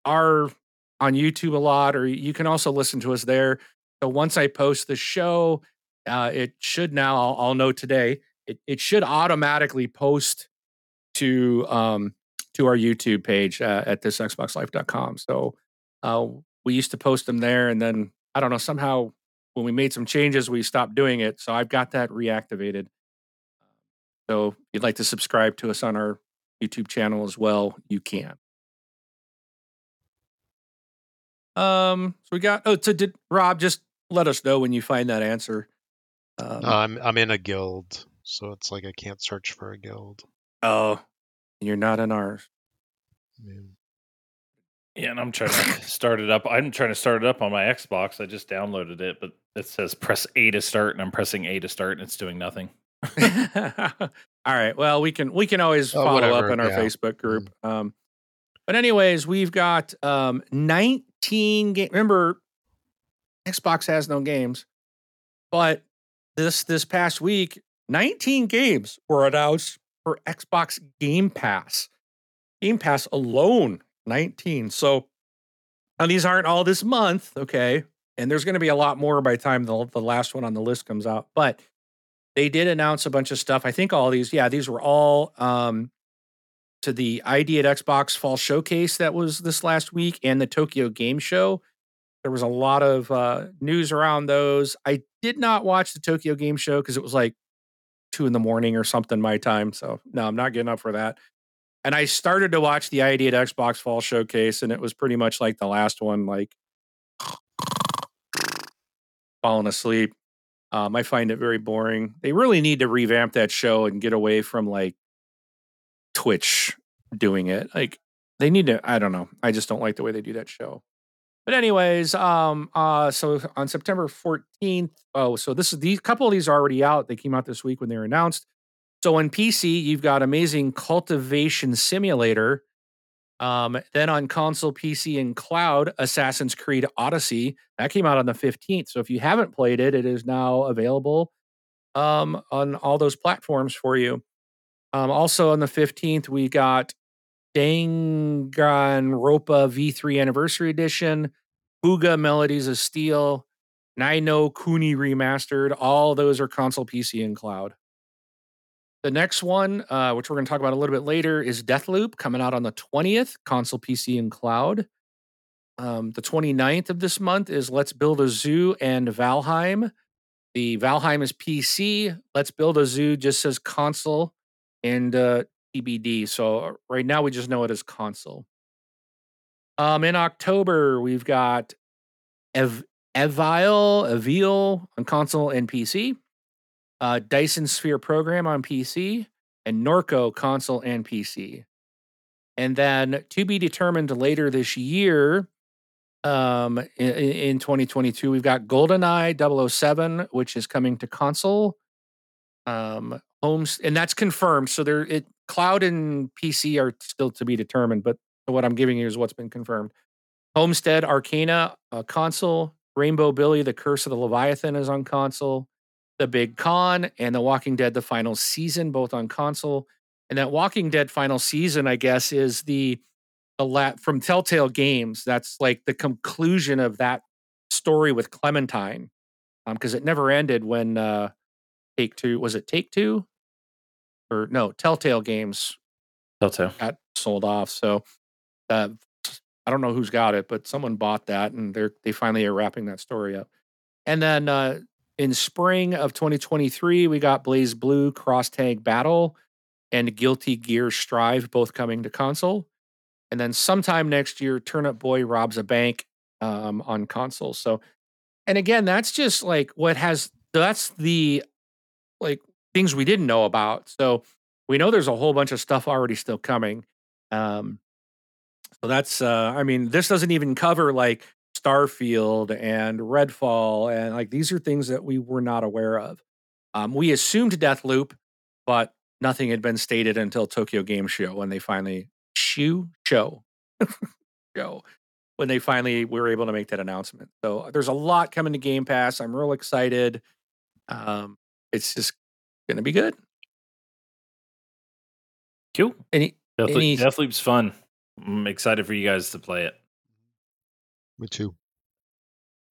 are on YouTube a lot, or you can also listen to us there. So once I post the show, uh, it should now, I'll, I'll know today, it, it should automatically post to um, to our YouTube page uh, at thisxboxlife.com. So uh, we used to post them there, and then I don't know somehow when we made some changes, we stopped doing it. So I've got that reactivated. So if you'd like to subscribe to us on our YouTube channel as well, you can. Um, so we got oh, so did Rob just let us know when you find that answer. Um, I'm I'm in a guild, so it's like I can't search for a guild. oh, you're not in ours. Yeah. Yeah, and I'm trying to start it up. I'm trying to start it up on my Xbox. I just downloaded it, but it says press A to start, and I'm pressing A to start, and it's doing nothing. All right. Well, we can we can always Oh, follow up in our yeah. Facebook group. Um, but anyways, we've got um 19 game. Remember, Xbox has no games, but this this past week, 19 games were announced for Xbox Game Pass. Game Pass alone, 19. So now these aren't all this month, okay? And there's going to be a lot more by the time the, the last one on the list comes out. But they did announce a bunch of stuff. I think all these, yeah, these were all um, to the ID at Xbox Fall Showcase that was this last week and the Tokyo Game Show. There was a lot of uh, news around those. I did not watch the Tokyo Game Show because it was like two in the morning or something my time. So no, I'm not getting up for that. And I started to watch the ID at Xbox Fall Showcase, and it was pretty much like the last one, like falling asleep. Um, I find it very boring. They really need to revamp that show and get away from like Twitch doing it. Like they need to. I don't know. I just don't like the way they do that show. But anyways, um, uh, so on September 14th, oh, so this is these couple of these are already out. They came out this week when they were announced. So on PC, you've got Amazing Cultivation Simulator. Um, then on console, PC, and cloud, Assassin's Creed Odyssey. That came out on the 15th. So if you haven't played it, it is now available um, on all those platforms for you. Um, also on the 15th, we got Danganronpa V3 Anniversary Edition, Fuga Melodies of Steel, Ni no Kuni Remastered. All those are console, PC, and cloud. The next one, uh, which we're going to talk about a little bit later, is Deathloop coming out on the 20th, console, PC, and cloud. Um, the 29th of this month is Let's Build a Zoo and Valheim. The Valheim is PC. Let's Build a Zoo just says console and uh, TBD. So uh, right now we just know it as console. Um, in October, we've got Ev- Eville, on console and PC uh, Dyson Sphere Program on PC, and Norco console and PC. And then to be determined later this year, um, in, in 2022, we've got GoldenEye 007, which is coming to console. Um, homes, and that's confirmed. So there, it cloud and PC are still to be determined, but what I'm giving you is what's been confirmed. Homestead Arcana uh, console. Rainbow Billy, The Curse of the Leviathan is on console. The Big Con and The Walking Dead, the final season, both on console. And that Walking Dead final season, I guess, is the the la- from Telltale Games. That's like the conclusion of that story with Clementine, because it never ended when uh, Take Two was it Take Two or no Telltale Games Telltale. got sold off. So uh, I don't know who's got it, but someone bought that, and they're they finally are wrapping that story up. And then uh, in spring of 2023, we got BlazBlue Cross Tag Battle and Guilty Gear Strive both coming to console. And then sometime next year, Turnip Boy robs a bank um, on console. So, and again, that's just like what has that's the like things we didn't know about. So we know there's a whole bunch of stuff already still coming. Um, so that's uh, I mean, this doesn't even cover like Starfield and Redfall, and like these are things that we were not aware of. Um, we assumed Deathloop, but nothing had been stated until Tokyo Game Show when they finally shoe show show when they finally were able to make that announcement. So there's a lot coming to Game Pass. I'm real excited. Um, it's just gonna be good. Cool. Any Deathloop, Any- Deathloop's fun. I'm excited for you guys to play it. Me too.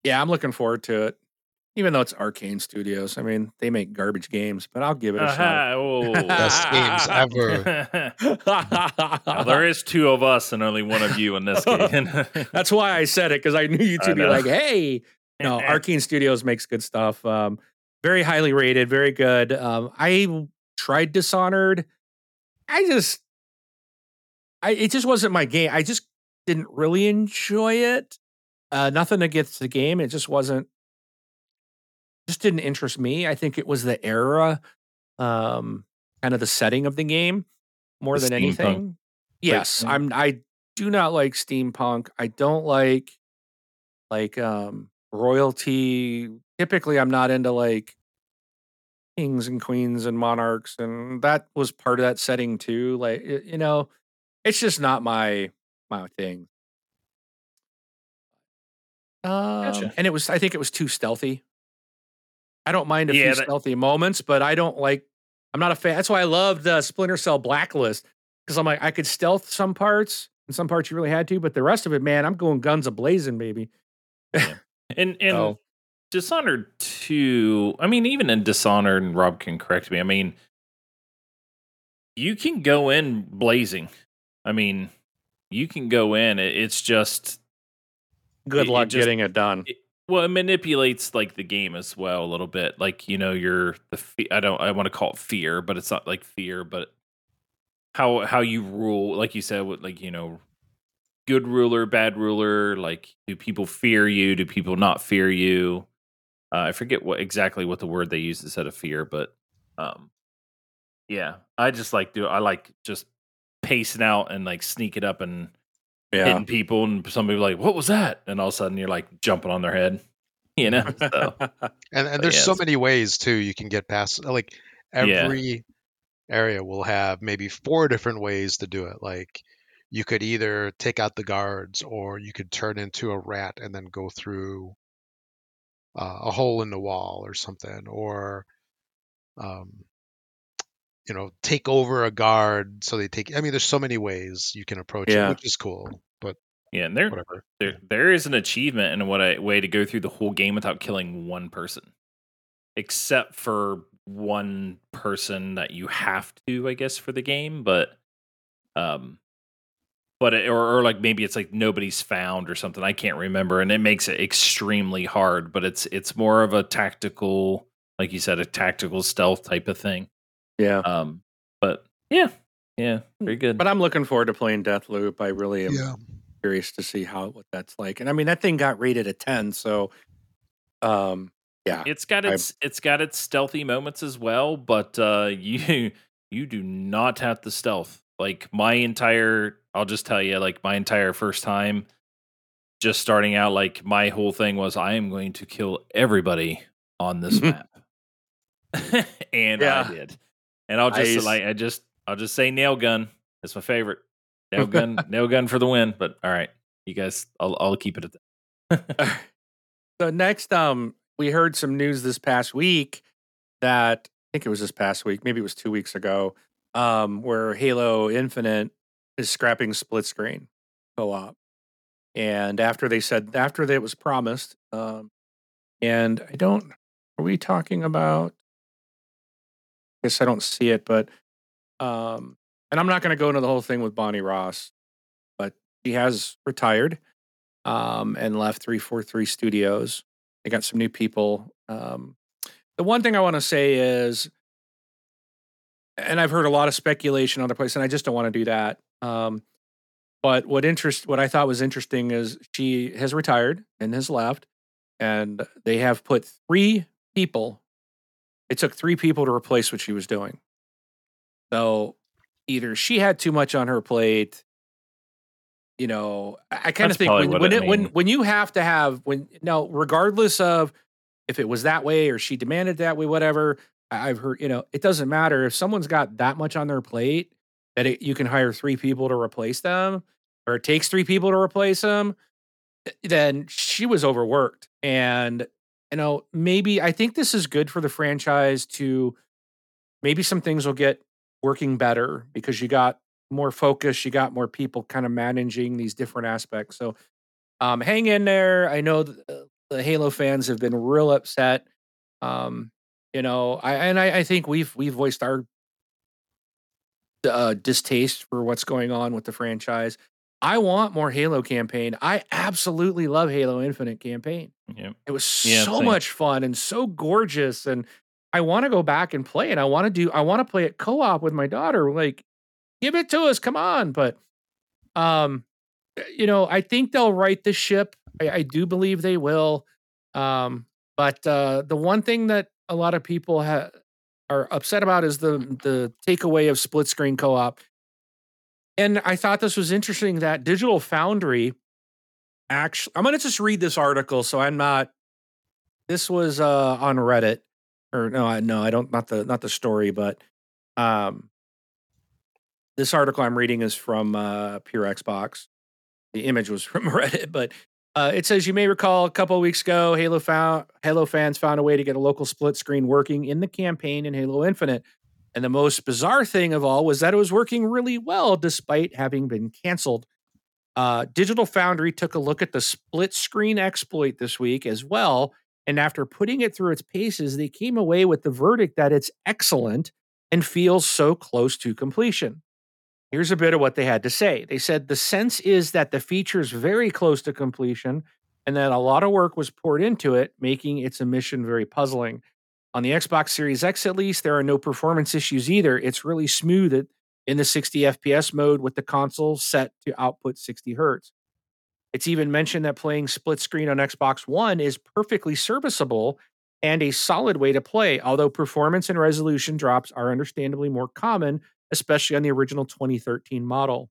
Yeah, I'm looking forward to it. Even though it's Arkane Studios, I mean, they make garbage games, but I'll give it a Aha, oh. Best games ever. shot. Now, there is two of us and only one of you in this game. That's why I said it because I knew you I to be like, "Hey, no, Arkane Studios makes good stuff. Um, very highly rated, very good. Um, I tried Dishonored. I just, I it just wasn't my game. I just didn't really enjoy it. Uh, nothing against the game. It just wasn't. Just didn't interest me. I think it was the era, um, kind of the setting of the game more The than steampunk anything. Yes, thing. I'm. I do not like steampunk. I don't like like um royalty. Typically, I'm not into like kings and queens and monarchs, and that was part of that setting too. Like you know, it's just not my my thing. Um, Gotcha. and it was. I think it was too stealthy. I don't mind a Yeah, few that- stealthy moments, but I don't like. I'm not a fan. That's why I loved uh, Splinter Cell Blacklist because I'm like I could stealth some parts and some parts you really had to, but the rest of it, man, I'm going guns a blazing, baby. and and So- Dishonored 2, I mean, even in Dishonored, and Rob can correct me, I mean, you can go in blazing. I mean, you can go in. It's just, Good It- it luck just- getting it done. well, it manipulates like the game as well a little bit. Like, you know, you're the, fe- I don't, I want to call it fear, but it's not like fear, but how, how you rule, like you said, with like, you know, good ruler, bad ruler, like, do people fear you? Do people not fear you? Uh, I forget what exactly what the word they used instead of fear, but um, yeah, I just like do I like just pacing out and like sneaking up and Yeah. hitting people, and somebody like, "What was that?" And all of a sudden, you're like jumping on their head, you know. So And and there's yeah, so many ways too you can get past like Yeah. every area will have maybe four different ways to do it. Like you could either take out the guards or you could turn into a rat and then go through uh, a hole in the wall or something or um you know take over a guard so they take I mean there's so many ways you can approach Yeah. it which is cool but yeah, and there, whatever. there there is an achievement and what a way to go through the whole game without killing one person, except for one person that you have to, I guess, for the game. But um, but it, or or like maybe it's like nobody's found or something. I can't remember, and it makes it extremely hard. But it's it's more of a tactical, like you said, a tactical stealth type of thing. yeah. Um, but yeah, yeah, very good. But I'm looking forward to playing Deathloop. I really am Yeah. Curious to see how what that's like. And I mean, that thing got rated a 10, so um yeah. It's got I- its it's got its stealthy moments as well, but uh you you do not have the stealth. Like my entire I'll just tell you, like my entire first time just starting out, like my whole thing was I am going to kill everybody on this map. and Yeah. I did. And I'll just I like I just I'll just say nail gun. It's my favorite. Nail gun, nail gun for the win. But all right, you guys, I'll I'll keep it at that. so next um we heard some news this past week that I think it was this past week, maybe it was 2 weeks ago, um where Halo Infinite is scrapping split screen co-op. And after they said after it was promised um and I don't are we talking about I guess I don't see it but um and I'm not going to go into the whole thing with Bonnie Ross but she has retired um, and left 343 Studios. They got some new people. Um, the one thing I want to say is, and I've heard a lot of speculation on the place, and I just don't want to do that. Um, but what interest, what I thought was interesting is she has retired and has left, and they have put three people. It took three people to replace what she was doing. So either she had too much on her plate, you know, I, kind of think when when, it it, when when you have to have when now regardless of if it was that way or she demanded that way, whatever. I've heard, you know, it doesn't matter if someone's got that much on their plate that it, you can hire three people to replace them, or it takes three people to replace them. Eh, then she was overworked, and you know, maybe I think this is good for the franchise to maybe some things will get working better because you got more focus, you got more people kind of managing these different aspects. So um, hang in there. I know the, the Halo fans have been real upset. Um, you know, I and I, I think we've we've voiced our uh, distaste for what's going on with the franchise. I want more Halo campaign. I absolutely love Halo Infinite campaign. Yep. It was Yeah, so same. much fun and so gorgeous, and I want to go back and play and I want to do. I want to play it co-op with my daughter. Like, give it to us. Come on, but um, you know, I think they'll right the ship. I, I do believe they will. Um, but uh, the one thing that a lot of people ha- are upset about is the the takeaway of split screen co-op. And I thought this was interesting that Digital Foundry actually I'm going to just read this article so I'm not this was uh on Reddit or no I no I don't not the not the story but um this article I'm reading is from uh Pure Xbox. The image was from Reddit but uh, it says you may recall a couple weeks ago, Halo found Halo fans found a way to get a local split screen working in the campaign in Halo Infinite. And the most bizarre thing of all was that it was working really well despite having been canceled. Uh, Digital Foundry took a look at the split screen exploit this week as well. And after putting it through its paces, they came away with the verdict that it's excellent and feels so close to completion. Here's a bit of what they had to say. They said the sense is that the feature is very close to completion and that a lot of work was poured into it, making its emission very puzzling. On the Xbox Series X, at least, there are no performance issues either. It's really smooth in the 60 FPS mode with the console set to output 60 hertz. It's even mentioned that playing split screen on Xbox One is perfectly serviceable and a solid way to play, although performance and resolution drops are understandably more common, especially on the original 2013 model.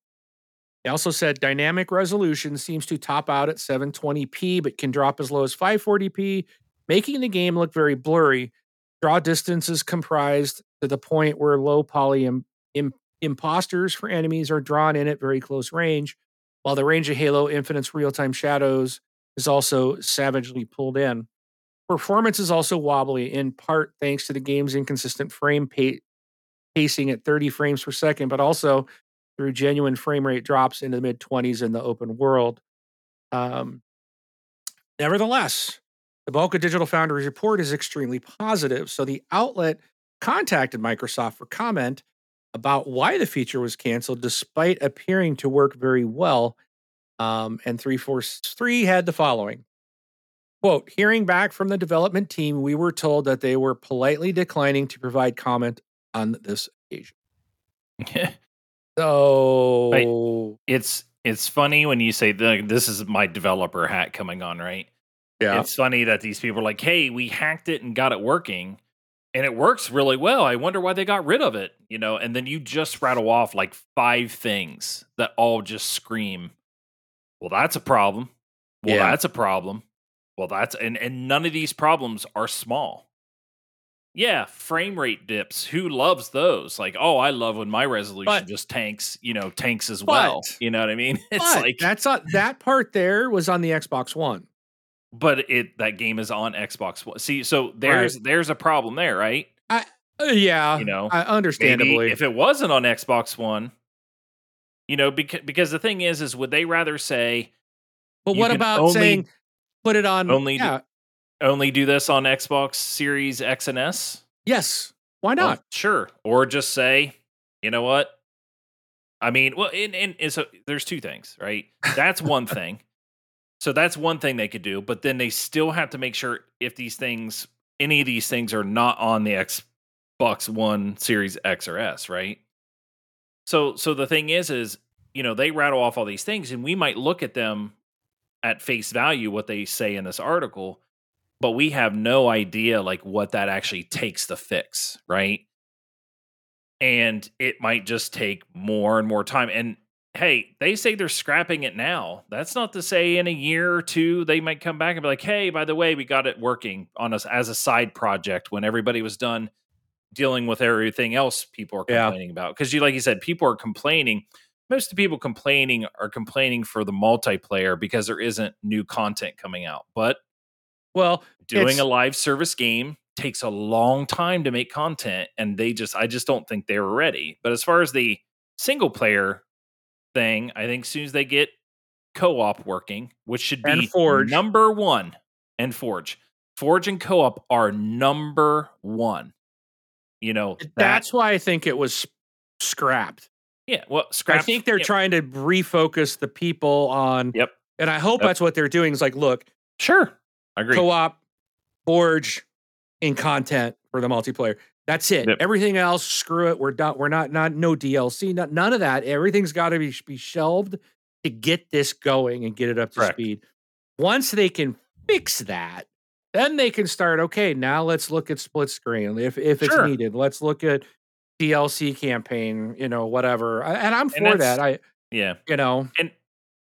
They also said dynamic resolution seems to top out at 720p, but can drop as low as 540p, making the game look very blurry. Draw distance is comprised to the point where low poly Im- Im- imposters for enemies are drawn in at very close range, while the range of Halo Infinite's real time shadows is also savagely pulled in. Performance is also wobbly, in part thanks to the game's inconsistent frame pa- pacing at 30 frames per second, but also through genuine frame rate drops into the mid 20s in the open world. Um, nevertheless, the bulk of Digital Foundry's report is extremely positive. So the outlet contacted Microsoft for comment about why the feature was canceled, despite appearing to work very well. Um, and 343 had the following quote Hearing back from the development team, we were told that they were politely declining to provide comment on this occasion. So, it's it's funny when you say the, this is my developer hat coming on, right? yeah. It's funny that these people are like, "Hey, we hacked it and got it working." And it works really well. I wonder why they got rid of it, you know? And then you just rattle off like five things that all just scream, "Well, that's a problem." Well, Yeah. that's a problem. Well, that's and and none of these problems are small. Yeah, frame rate dips. Who loves those? Like, oh, I love when my resolution But- just tanks, you know, tanks as well. You know what I mean? It's But like that's not, that part there was on the Xbox One. But it that game is on Xbox One. See, so there's there's a problem there, right? Uh, yeah, You know, I, understandably. If it wasn't on Xbox One, you know, because because the thing is, is would they rather say but what about only- saying put it on? only do- only do this on Xbox Series X and S? yes. Why Well, not? sure. Or just say, you know what? I mean, well, and, and, and so there's two things, right? That's one thing. So that's one thing they could do, but then they still have to make sure if these things, any of these things are not on the Xbox One Series X or S, right? So, so the thing is, is you know they rattle off all these things, and we might look at them at face value, what they say in this article, but we have no idea like what that actually takes to fix, right? And it might just take more and more time. And hey, they say they're scrapping it now. That's not to say in a year or two they might come back and be like, "Hey, by the way, we got it working on us as a side project when everybody was done dealing with everything else people are Yeah. complaining about." Because you, like you said, people are complaining. Most of the people complaining are complaining for the multiplayer because there isn't new content coming out. But Well, doing a live service game takes a long time to make content and they just i just don't think they were ready but as far as the single player thing i think as soon as they get co-op working, which should be And Forge. number one, and Forge. Forge and co-op are number one. You know that- That's why I think it was scrapped. yeah. Well, scrap. I think they're yeah, trying to refocus the people on. Yep. And I hope Yep. that's what they're doing. Is like, look, Sure, I agree. co-op, Forge, in content for the multiplayer. That's it. Yep. Everything else, screw it. We're done. We're not not no DLC. Not, none of that. Everything's got to be be shelved to get this going and get it up to Correct. speed. Once they can fix that, then they can start. Okay, now let's look at split screen if if it's Sure. needed. Let's look at DLC campaign. You know, whatever. And I'm for that's- that. I yeah, you know and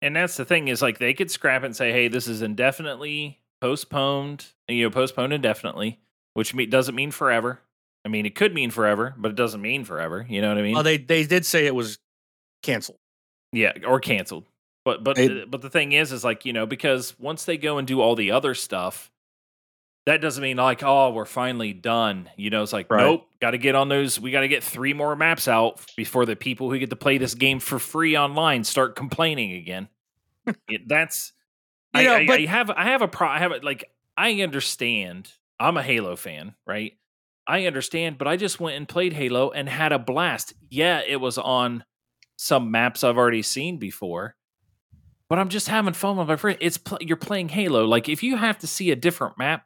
and that's the thing is like they could scrap it and say, hey, this is indefinitely postponed. You know, postponed indefinitely, which me- doesn't mean forever. I mean, it could mean forever, but it doesn't mean forever. You know what I mean? well they they did say it was canceled. Yeah, or canceled. But but They- but the thing is, is like you know because once they go and do all the other stuff, that doesn't mean like oh we're finally done. You know, it's like Right. nope, got to get on those. We got to get three more maps out before the people who get to play this game for free online start complaining again. It- that's You I, know, I, but- I have I have a pro. I have a, like I understand. I'm a Halo fan, right? I understand, but I just went and played Halo and had a blast. Yeah, it was on some maps I've already seen before, but I'm just having fun with my friend. It's pl- you're playing Halo. Like if you have to see a different map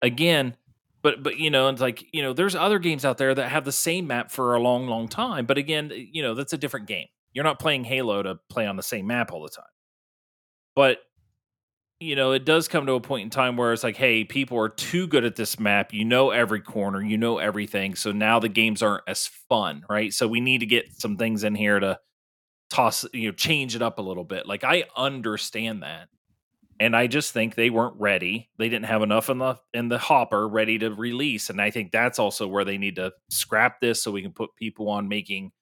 again, but but you know, it's like you know, there's other games out there that have the same map for a long, long time. But again, you know, that's a different game. You're not playing Halo to play on the same map all the time. But you know, it does come to a point in time where it's like, hey, people are too good at this map. You know every corner, you know everything. So now the games aren't as fun, right? So we need to get some things in here to toss, you know, change it up a little bit. Like I understand that. And I just think they weren't ready. They didn't have enough in the in the hopper ready to release. And I think that's also where they need to scrap this so we can put people on making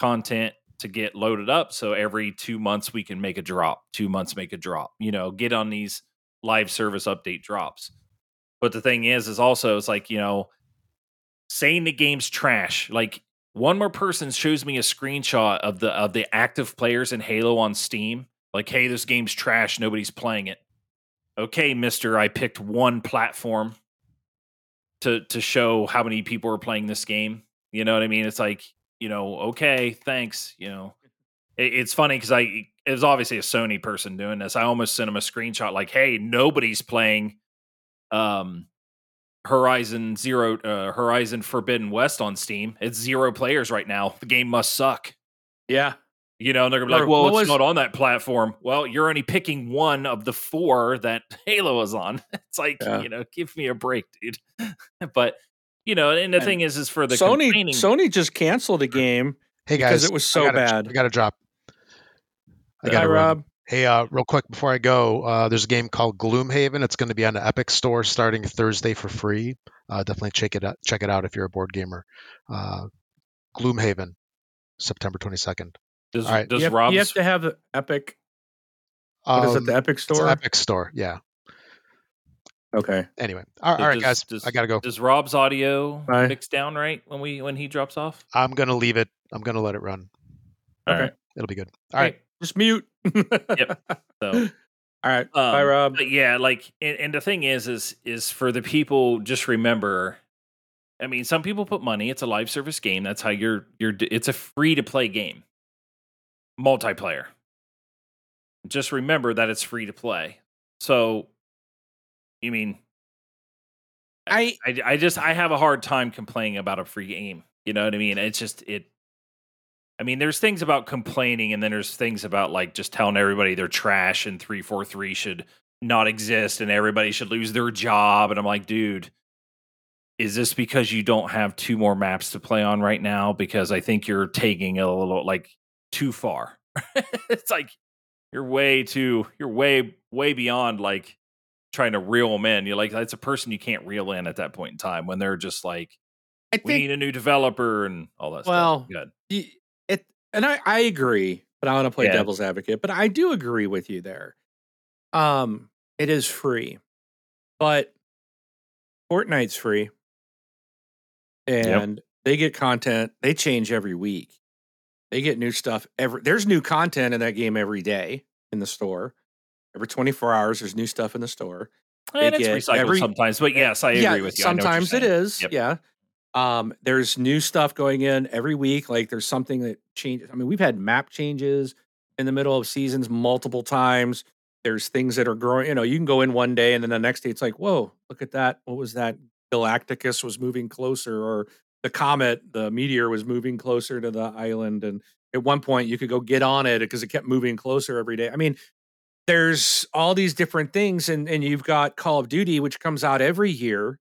content to get loaded up so every two months we can make a drop two months make a drop you know get on these live service update drops. But the thing is is also it's like you know saying the game's trash like one more person shows me a screenshot of the of the active players in halo on steam like hey this game's trash nobody's playing it. Okay mister i picked one platform to to show how many people are playing this game. You know what i mean? It's like you know okay thanks you know it, it's funny because i it was obviously a sony person doing this i almost sent him a screenshot like hey nobody's playing um horizon zero uh, horizon forbidden west on steam it's zero players right now the game must suck Yeah. you know, and they're gonna be Or like, "Well, it's was- not on that platform." Well, you're only picking one of the four that Halo is on. It's like, Yeah. you know, give me a break, dude. but you know, and the And thing is, is for the Sony Sony just canceled a game. Hey Because guys, it was I so gotta- bad. I got to drop. I Hi, got to. Rob. Hey, uh, real quick before I go, uh, there's a game called Gloomhaven. It's going to be on the Epic Store starting Thursday for free. Uh, definitely check it out. Check it out if you're a board gamer. Uh, Gloomhaven, September 22nd. does, all right. does You have, Rob's you have to have the Epic. What is it? Um, The Epic it's Store. Epic Store. Yeah. Okay. Anyway, all, all does- right, guys, does- I gotta go. does Rob's audio Bye. mix down right when we when he drops off? I'm gonna leave it. I'm gonna let it run. All Okay. right. It'll be good. All right. Hey, just mute. Yep. So All right. Bye, Um, Rob. But yeah, like, and, and the thing is, is is for the people. Just remember, I mean, some people put money. It's a live service game. That's how you're you're. It's a free to play game, multiplayer. Just remember that it's free to play. So, you mean, I I I just I have a hard time complaining about a free game. You know what I mean? It's just it. I mean, there's things about complaining, and then there's things about like just telling everybody they're trash and three four three should not exist, and everybody should lose their job. And I'm like, dude, is this because you don't have two more maps to play on right now? Because I think you're taking it a little like too far. it's like you're way too you're way way beyond like trying to reel them in. You're like that's a person you can't reel in at that point in time when they're just like I we think need a new developer and all that Well, stuff. Good. it and I, I agree, but I want to play Yeah. devil's advocate. But I do agree with you there. Um, it is free, but Fortnite's free, and they get content. They change every week. They get new stuff every. There's new content in that game every day in the store. Every 24 hours, there's new stuff in the store. And They it's recycled every- sometimes, but yes, I agree with you. I know what you're sometimes it is Yep. Yeah. Um, there's new stuff going in every week. Like there's something that changes. I mean, we've had map changes in the middle of seasons multiple times. There's things that are growing. You know, you can go in one day and then the next day it's like, whoa, look at that. What was that? Galacticus was moving closer, or the comet, the meteor was moving closer to the island. And at one point you could go get on it because it kept moving closer every day. I mean, there's all these different things, and and you've got Call of Duty, which comes out every year,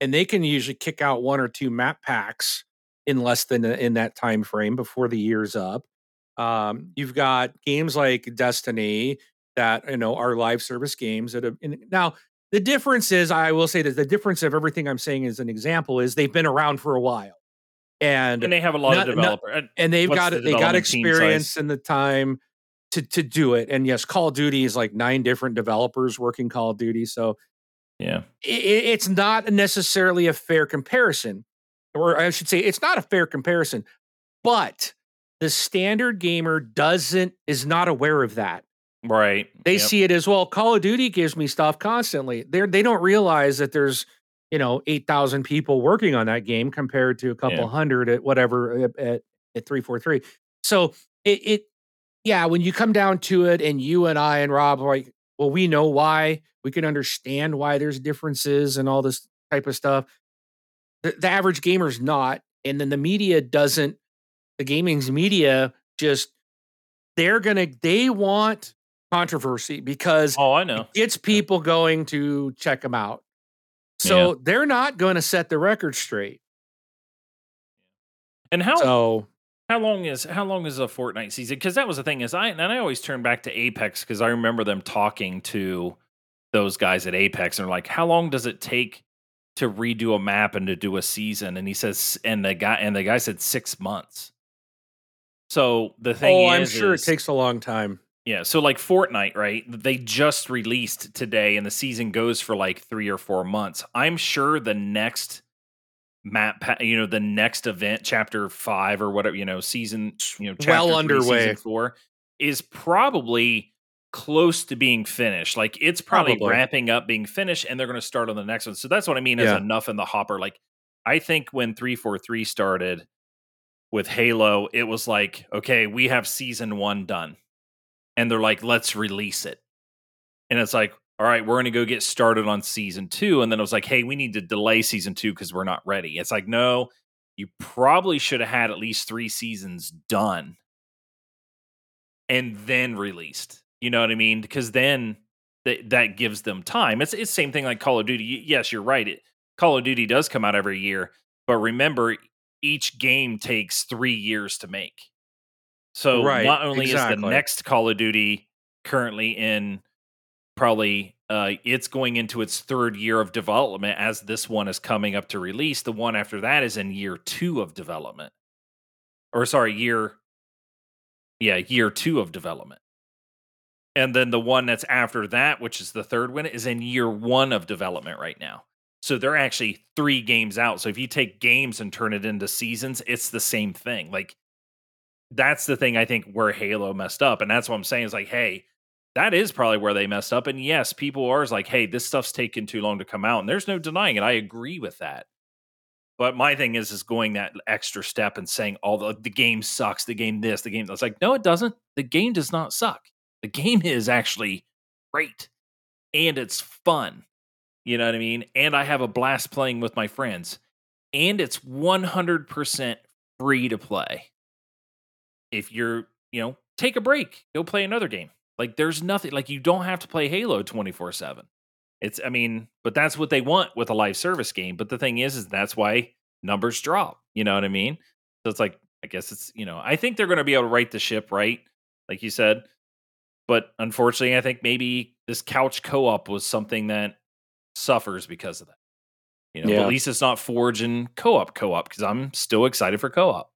and they can usually kick out one or two map packs in less than in that time frame before the year's up. Um, you've got games like Destiny that you know are live service games that have now the difference is I will say that the difference of everything I'm saying as an example is they've been around for a while. And And they have a lot Not- of developer. and and they've What's got the they got development team size? experience and the time to to do it. And yes, Call of Duty is like nine different developers working Call of Duty, so yeah. i- i- it's not necessarily a fair comparison, or I should say, it's not a fair comparison. But the standard gamer doesn't is not aware of that. Right. They Yep. see it as well. Call of Duty gives me stuff constantly. They they don't realize that there's you know eight thousand people working on that game compared to a couple Yeah. hundred at whatever at at, at three four three. So it it yeah, when you come down to it, and you and I and Rob are like, well, we know why. We can understand why there's differences and all this type of stuff. The, the average gamer's not, and then the media doesn't. The gaming's media just they're gonna they want controversy because Oh, I know. it's people going to check them out. So they're not going to set the record straight. And how So how long is how long is a Fortnite season? Because that was the thing is I and I always turn back to Apex because I remember them talking to those guys at Apex and they're like, how long does it take to redo a map and to do a season? And he says, and the guy and the guy said six months. So the thing is. oh, I'm sure is- it takes a long time. Yeah, so like Fortnite, right? They just released today and the season goes for like 3 or 4 months. I'm sure the next map pa- you know, the next event chapter 5 or whatever, you know, season, you know, Well three, underway. season 4 is probably close to being finished. Like it's probably, Probably. wrapping up being finished and they're going to start on the next one. So that's what I mean is enough in the hopper. Like I think when 343 started with Halo, it was like, okay, we have season 1 done and they're like, let's release it. And it's like, all right, we're going to go get started on season two. And then it was like, hey, we need to delay season two because we're not ready. It's like, no, you probably should have had at least three seasons done and then released. You know what I mean? Because then th- that gives them time. It's it's same thing like Call of Duty. Yes, you're right. It, Call of Duty does come out every year, but remember, each game takes three years to make. So Right, not only is the next Call of Duty currently in probably uh, it's going into its third year of development as this one is coming up to release. The one after that is in year two of development, or sorry, year yeah, year two of development. And then the one that's after that, which is the third one, is in year one of development right now. So they're actually three games out. So if you take games and turn it into seasons, it's the same thing. Like that's the thing I think where Halo messed up. And that's what I'm saying is like, hey, that is probably where they messed up. And yes, people are like, hey, this stuff's taking too long to come out. And there's no denying it. I agree with that. But my thing is, is going that extra step and saying all the the game sucks, the game this, the game that's like, no, it doesn't. The game does not suck. The game is actually great, and it's fun. You know what I mean? And I have a blast playing with my friends, and it's one hundred percent free to play. If you're, you know, take a break, go play another game. Like there's nothing like you don't have to play Halo twenty four seven. It's, I mean, but that's what they want with a live service game. But the thing is, is that's why numbers drop. You know what I mean? So it's like, I guess it's, you know, I think they're going to be able to right the ship right, like you said. But unfortunately, I think maybe this couch co op was something that suffers because of that. You know, Yeah. at least it's not Forge and co op co op because I'm still excited for co op.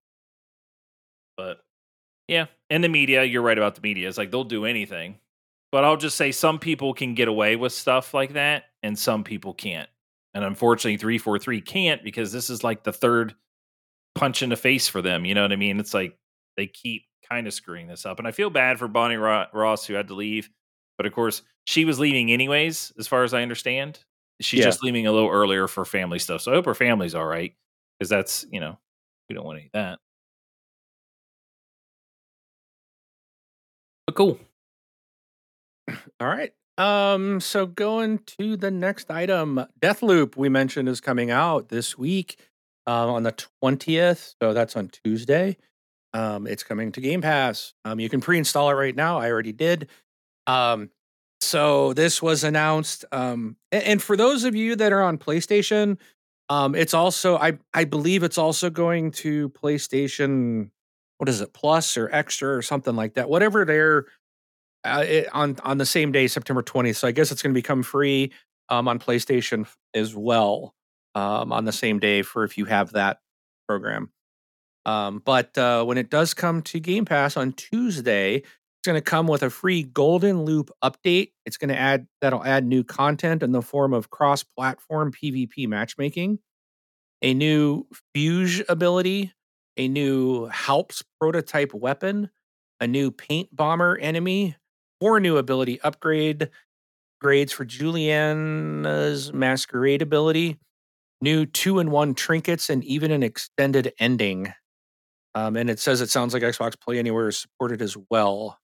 But yeah, and the media, you're right about the media. It's like they'll do anything. But I'll just say some people can get away with stuff like that and some people can't. And unfortunately, 343 can't because this is like the third punch in the face for them. You know what I mean? It's like they keep kind of screwing this up. And I feel bad for Bonnie Ross who had to leave, but of course she was leaving anyways, as far as I understand. She's Yeah. just leaving a little earlier for family stuff. So I hope her family's all right because that's you know we don't want any of that. But cool. All right. Um, so going to the next item, Deathloop we mentioned is coming out this week uh, on the 20th. So that's on Tuesday. Um, it's coming to Game Pass. Um, you can pre-install it right now. I already did. Um, so this was announced. Um, a- and, for those of you that are on PlayStation, um, it's also I I believe it's also going to PlayStation. What is it, Plus or Extra or something like that? Whatever their uh, it, on on the same day, September 20th. So I guess it's going to become free um, on PlayStation as well um, on the same day for if you have that program. Um, but uh, when it does come to Game Pass on Tuesday, it's going to come with a free Golden Loop update. It's going to add that'll add new content in the form of cross-platform PvP matchmaking, a new Fugue ability, a new HALPS prototype weapon, a new Paint Bomber enemy, four new ability upgrade grades for Juliana's Masquerade ability, new two in one trinkets, and even an extended ending. Um, and it says it sounds like Xbox Play Anywhere is supported as well.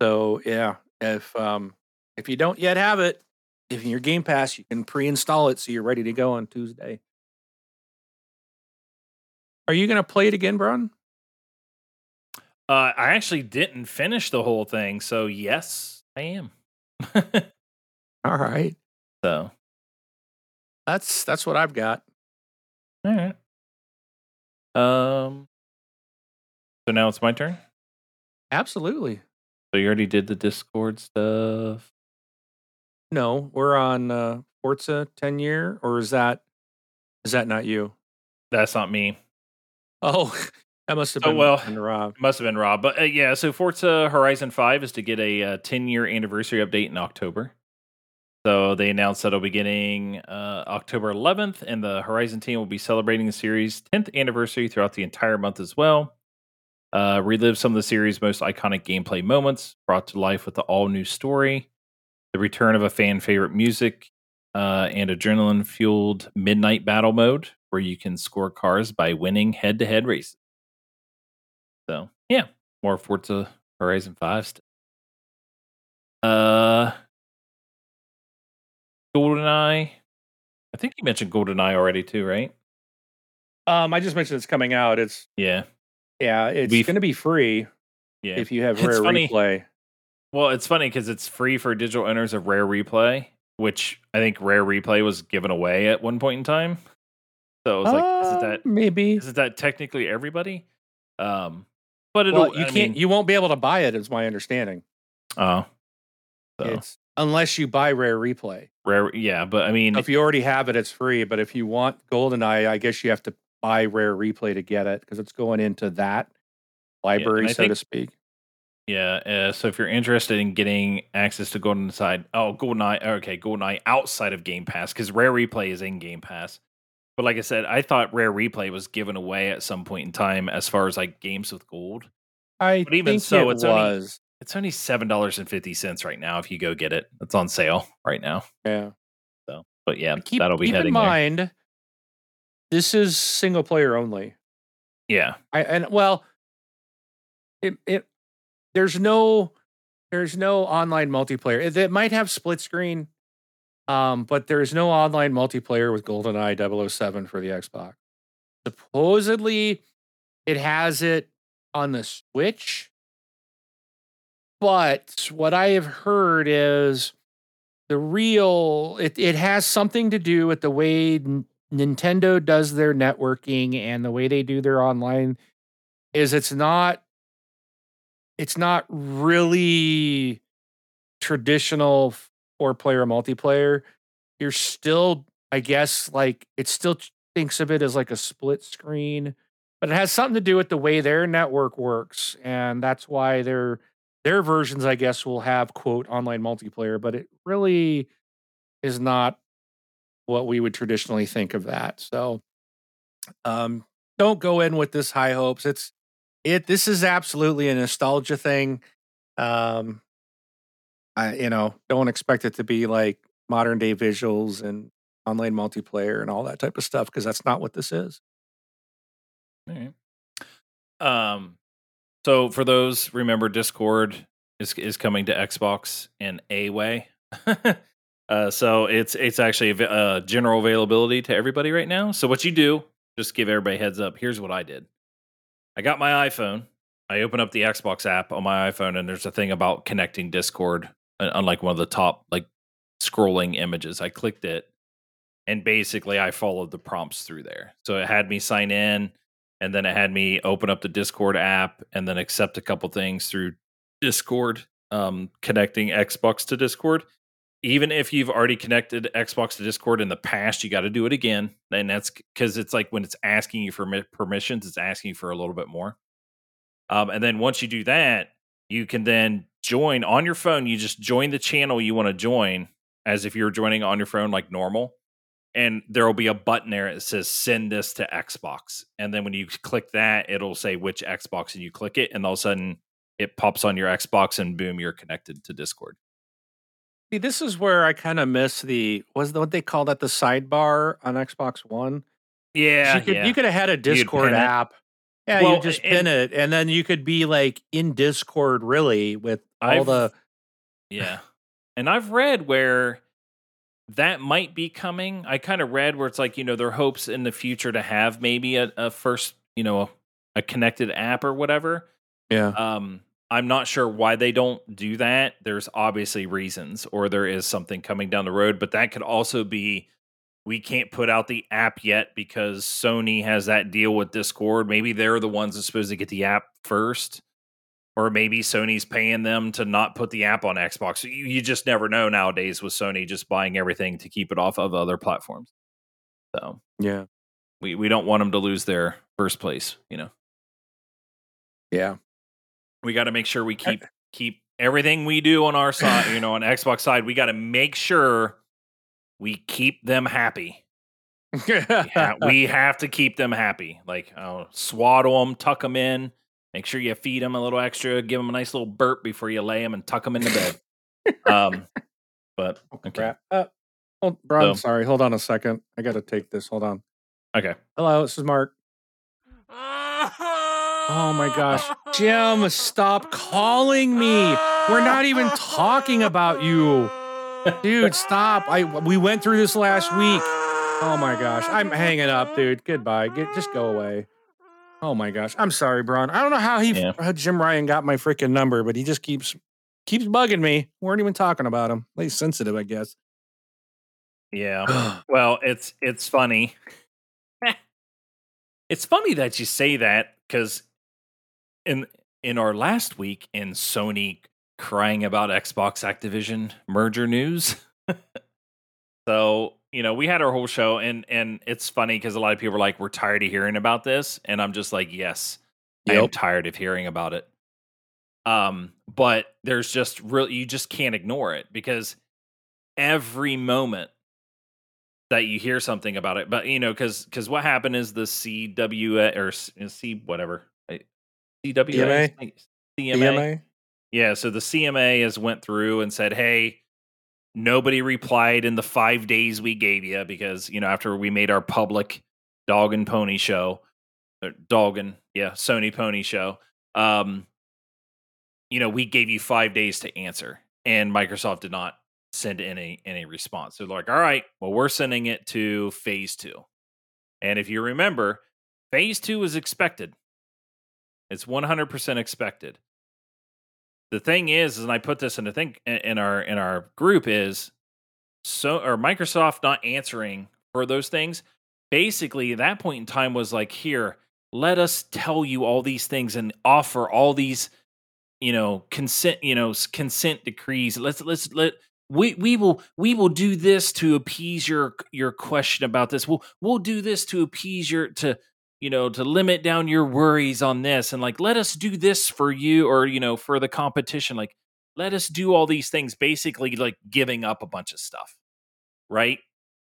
So yeah, if um, if you don't yet have it, if your Game Pass, you can pre-install it so you're ready to go on Tuesday. Are you gonna play it again, Bron? Uh, I actually didn't finish the whole thing, so yes, I am. All right, so that's that's what I've got. all right. Um. So now it's my turn. Absolutely. So you already did the Discord stuff. No, we're on uh, Forza 10 year, or is that is that not you? That's not me. Oh, that must have Oh, been well. been Rob. Must have been Rob. But uh, yeah, so Forza Horizon 5 is to get a uh, 10 year anniversary update in October. So they announced that it'll be getting uh, October 11th, and the Horizon team will be celebrating the series' 10th anniversary throughout the entire month as well. Uh, relive some of the series' most iconic gameplay moments, brought to life with the all new story, the return of a fan favorite music, uh, and adrenaline fueled midnight battle mode where you can score cars by winning head to head races. So yeah, more Forza Horizon Five stuff. Uh, GoldenEye. I think you mentioned GoldenEye already too, right? Um, I just mentioned it's coming out. It's Yeah, yeah, it's to be free yeah. if you have It's Rare funny. Replay. Well, it's funny because it's free for digital owners of Rare Replay, which I think Rare Replay was given away at one point in time. So I was like, is it Uh, that? maybe? Is it that technically everybody? Um, but it'll. Well, you I can't. mean, you won't be able to buy it. Is my understanding. oh, so It's unless you buy Rare Replay. Rare. Yeah, but I mean, If you already have it, it's free. But if you want GoldenEye, I guess you have to buy Rare Replay to get it because it's going into that library, I so to speak. Yeah, uh, so if you're interested in getting access to Golden Side, oh, GoldenEye, okay, GoldenEye outside of Game Pass, because Rare Replay is in Game Pass. But like I said, I thought Rare Replay was given away at some point in time as far as like games with gold. I But even think so, it it's only- was. It's only seven dollars and fifty cents right now if you go get it. It's on sale right now. yeah. So, but yeah, Keep, that'll be keep heading in there. mind, this is single player only. Yeah, I and well, it it there's no there's no online multiplayer. It, it might have split screen, um, but there's no online multiplayer with GoldenEye 007 for the Xbox. Supposedly, it has it on the Switch, but what I have heard is the real it it has something to do with the way N- Nintendo does their networking and the way they do their online is it's not it's not really traditional four player multiplayer you're still i guess like it still thinks of it as like a split screen but it has something to do with the way their network works and that's why their their versions i guess will have quote online multiplayer but it really is not what we would traditionally think of that so um don't go in with this high hopes. It's it. This is absolutely a nostalgia thing. Um, I you know don't expect it to be like modern day visuals and online multiplayer and all that type of stuff because that's not what this is. All right. Um, so for those remember, Discord is is coming to Xbox in a way. uh, so it's it's actually a uh, general availability to everybody right now. So what you do, just give everybody heads up. Here's what I did. I got my iPhone. I open up the Xbox app on my iPhone, and there's a thing about connecting Discord. Unlike one of the top like scrolling images, I clicked it, and basically I followed the prompts through there. So it had me sign in and then it had me open up the Discord app and then accept a couple things through Discord, um, connecting Xbox to Discord. Even if you've already connected Xbox to Discord in the past, you got to do it again. And that's because it's like when it's asking you for permissions, it's asking you for a little bit more. Um, and then once you do that, you can then join on your phone. You just join the channel you want to join as if you're joining on your phone like normal and there will be a button there that says send this to Xbox. And then when you click that, it'll say which Xbox and you click it, and all of a sudden it pops on your Xbox and boom, you're connected to Discord. See, this is where I kind of miss the was the, what they call that the sidebar on Xbox One. Yeah, you could yeah. you could have had a Discord app. Yeah, well, you just pin it, and then you could be like in Discord, really, with all I've, the. Yeah, and I've read where that might be coming. I kind of read where it's like, you know, their hopes in the future to have maybe a, a first, you know, a, a, connected app or whatever. Yeah. Um, I'm not sure why they don't do that. There's obviously reasons, or there is something coming down the road, but that could also be we can't put out the app yet because Sony has that deal with Discord. Maybe they're the ones that's supposed to get the app first or maybe Sony's paying them to not put the app on Xbox. You, you just never know nowadays with Sony just buying everything to keep it off of other platforms. So yeah, we we don't want them to lose their first place. You know. Yeah, we got to make sure we keep keep everything we do on our side. You know, on Xbox side, we got to make sure we keep them happy. yeah, we have to keep them happy. Like, oh, swaddle them, tuck them in Make sure you feed them a little extra, give them a nice little burp before you lay them and tuck them into bed. um, but okay. Uh, hold, Brian, so, sorry. Hold on a second. I got to take this. Hold on. Okay. Hello, this is Mark. Oh my gosh. Jim, stop calling me. We're not even talking about you. Dude, stop. I we went through this last week. Oh my gosh. I'm hanging up, dude. Goodbye. Get just go away. Oh my gosh, I'm sorry, Braun. I don't know how he yeah. how Jim Ryan got my freaking number, but he just keeps keeps bugging me. We weren't even talking about him. He's sensitive, I guess. Yeah. well, it's it's funny. it's funny that you say that because in in our last week in Sony crying about Xbox Activision merger news. so you know, we had our whole show, and and it's funny because a lot of people are like, "We're tired of hearing about this," and I'm just like, "Yes, yep. I am tired of hearing about it." Um, but there's just real, you just can't ignore it because every moment that you hear something about it, but you know, because because what happened is the CW or C whatever CWA CMA? CMA. Yeah, so the CMA has went through and said, "Hey." Nobody replied in the five days we gave you because, you know, after we made our public dog and pony show, dog and, yeah, Sony pony show, um, you know, we gave you five days to answer. And Microsoft did not send any any response. So they're like, all right, well, we're sending it to phase two. And if you remember, phase two is expected. It's 100% expected the thing is, and I put this in the thing in our in our group is so or Microsoft not answering for those things. Basically, at that point in time was like, here, let us tell you all these things and offer all these, you know, consent, you know, consent decrees. Let's let's let we we will we will do this to appease your your question about this. We'll we'll do this to appease your to you know, to limit down your worries on this and like, let us do this for you or, you know, for the competition. Like, let us do all these things, basically like giving up a bunch of stuff. Right.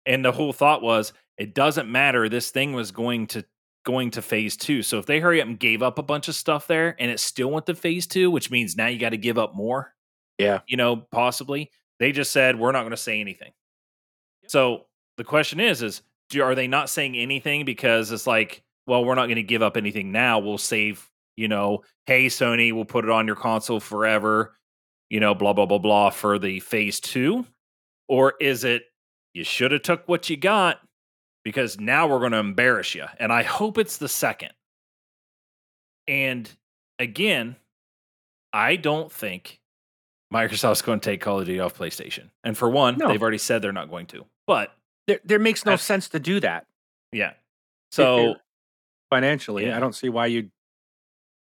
And the whole thought was, it doesn't matter. This thing was going to going to phase two. So if they hurry up and gave up a bunch of stuff there and it still went to phase two, which means now you got to give up more. Yeah. You know, possibly. They just said we're not going to say anything. So the question is, is do, are they not saying anything because it's like, well, we're not going to give up anything now. We'll save, you know, hey Sony, we'll put it on your console forever, you know, blah blah blah blah for the phase two, or is it you should have took what you got because now we're going to embarrass you. And I hope it's the second. And again, I don't think Microsoft's going to take Call of Duty off PlayStation. And for one, No. they've already said they're not going to. But There, there makes no sense to do that yeah. So financially. Yeah. I don't see why you'd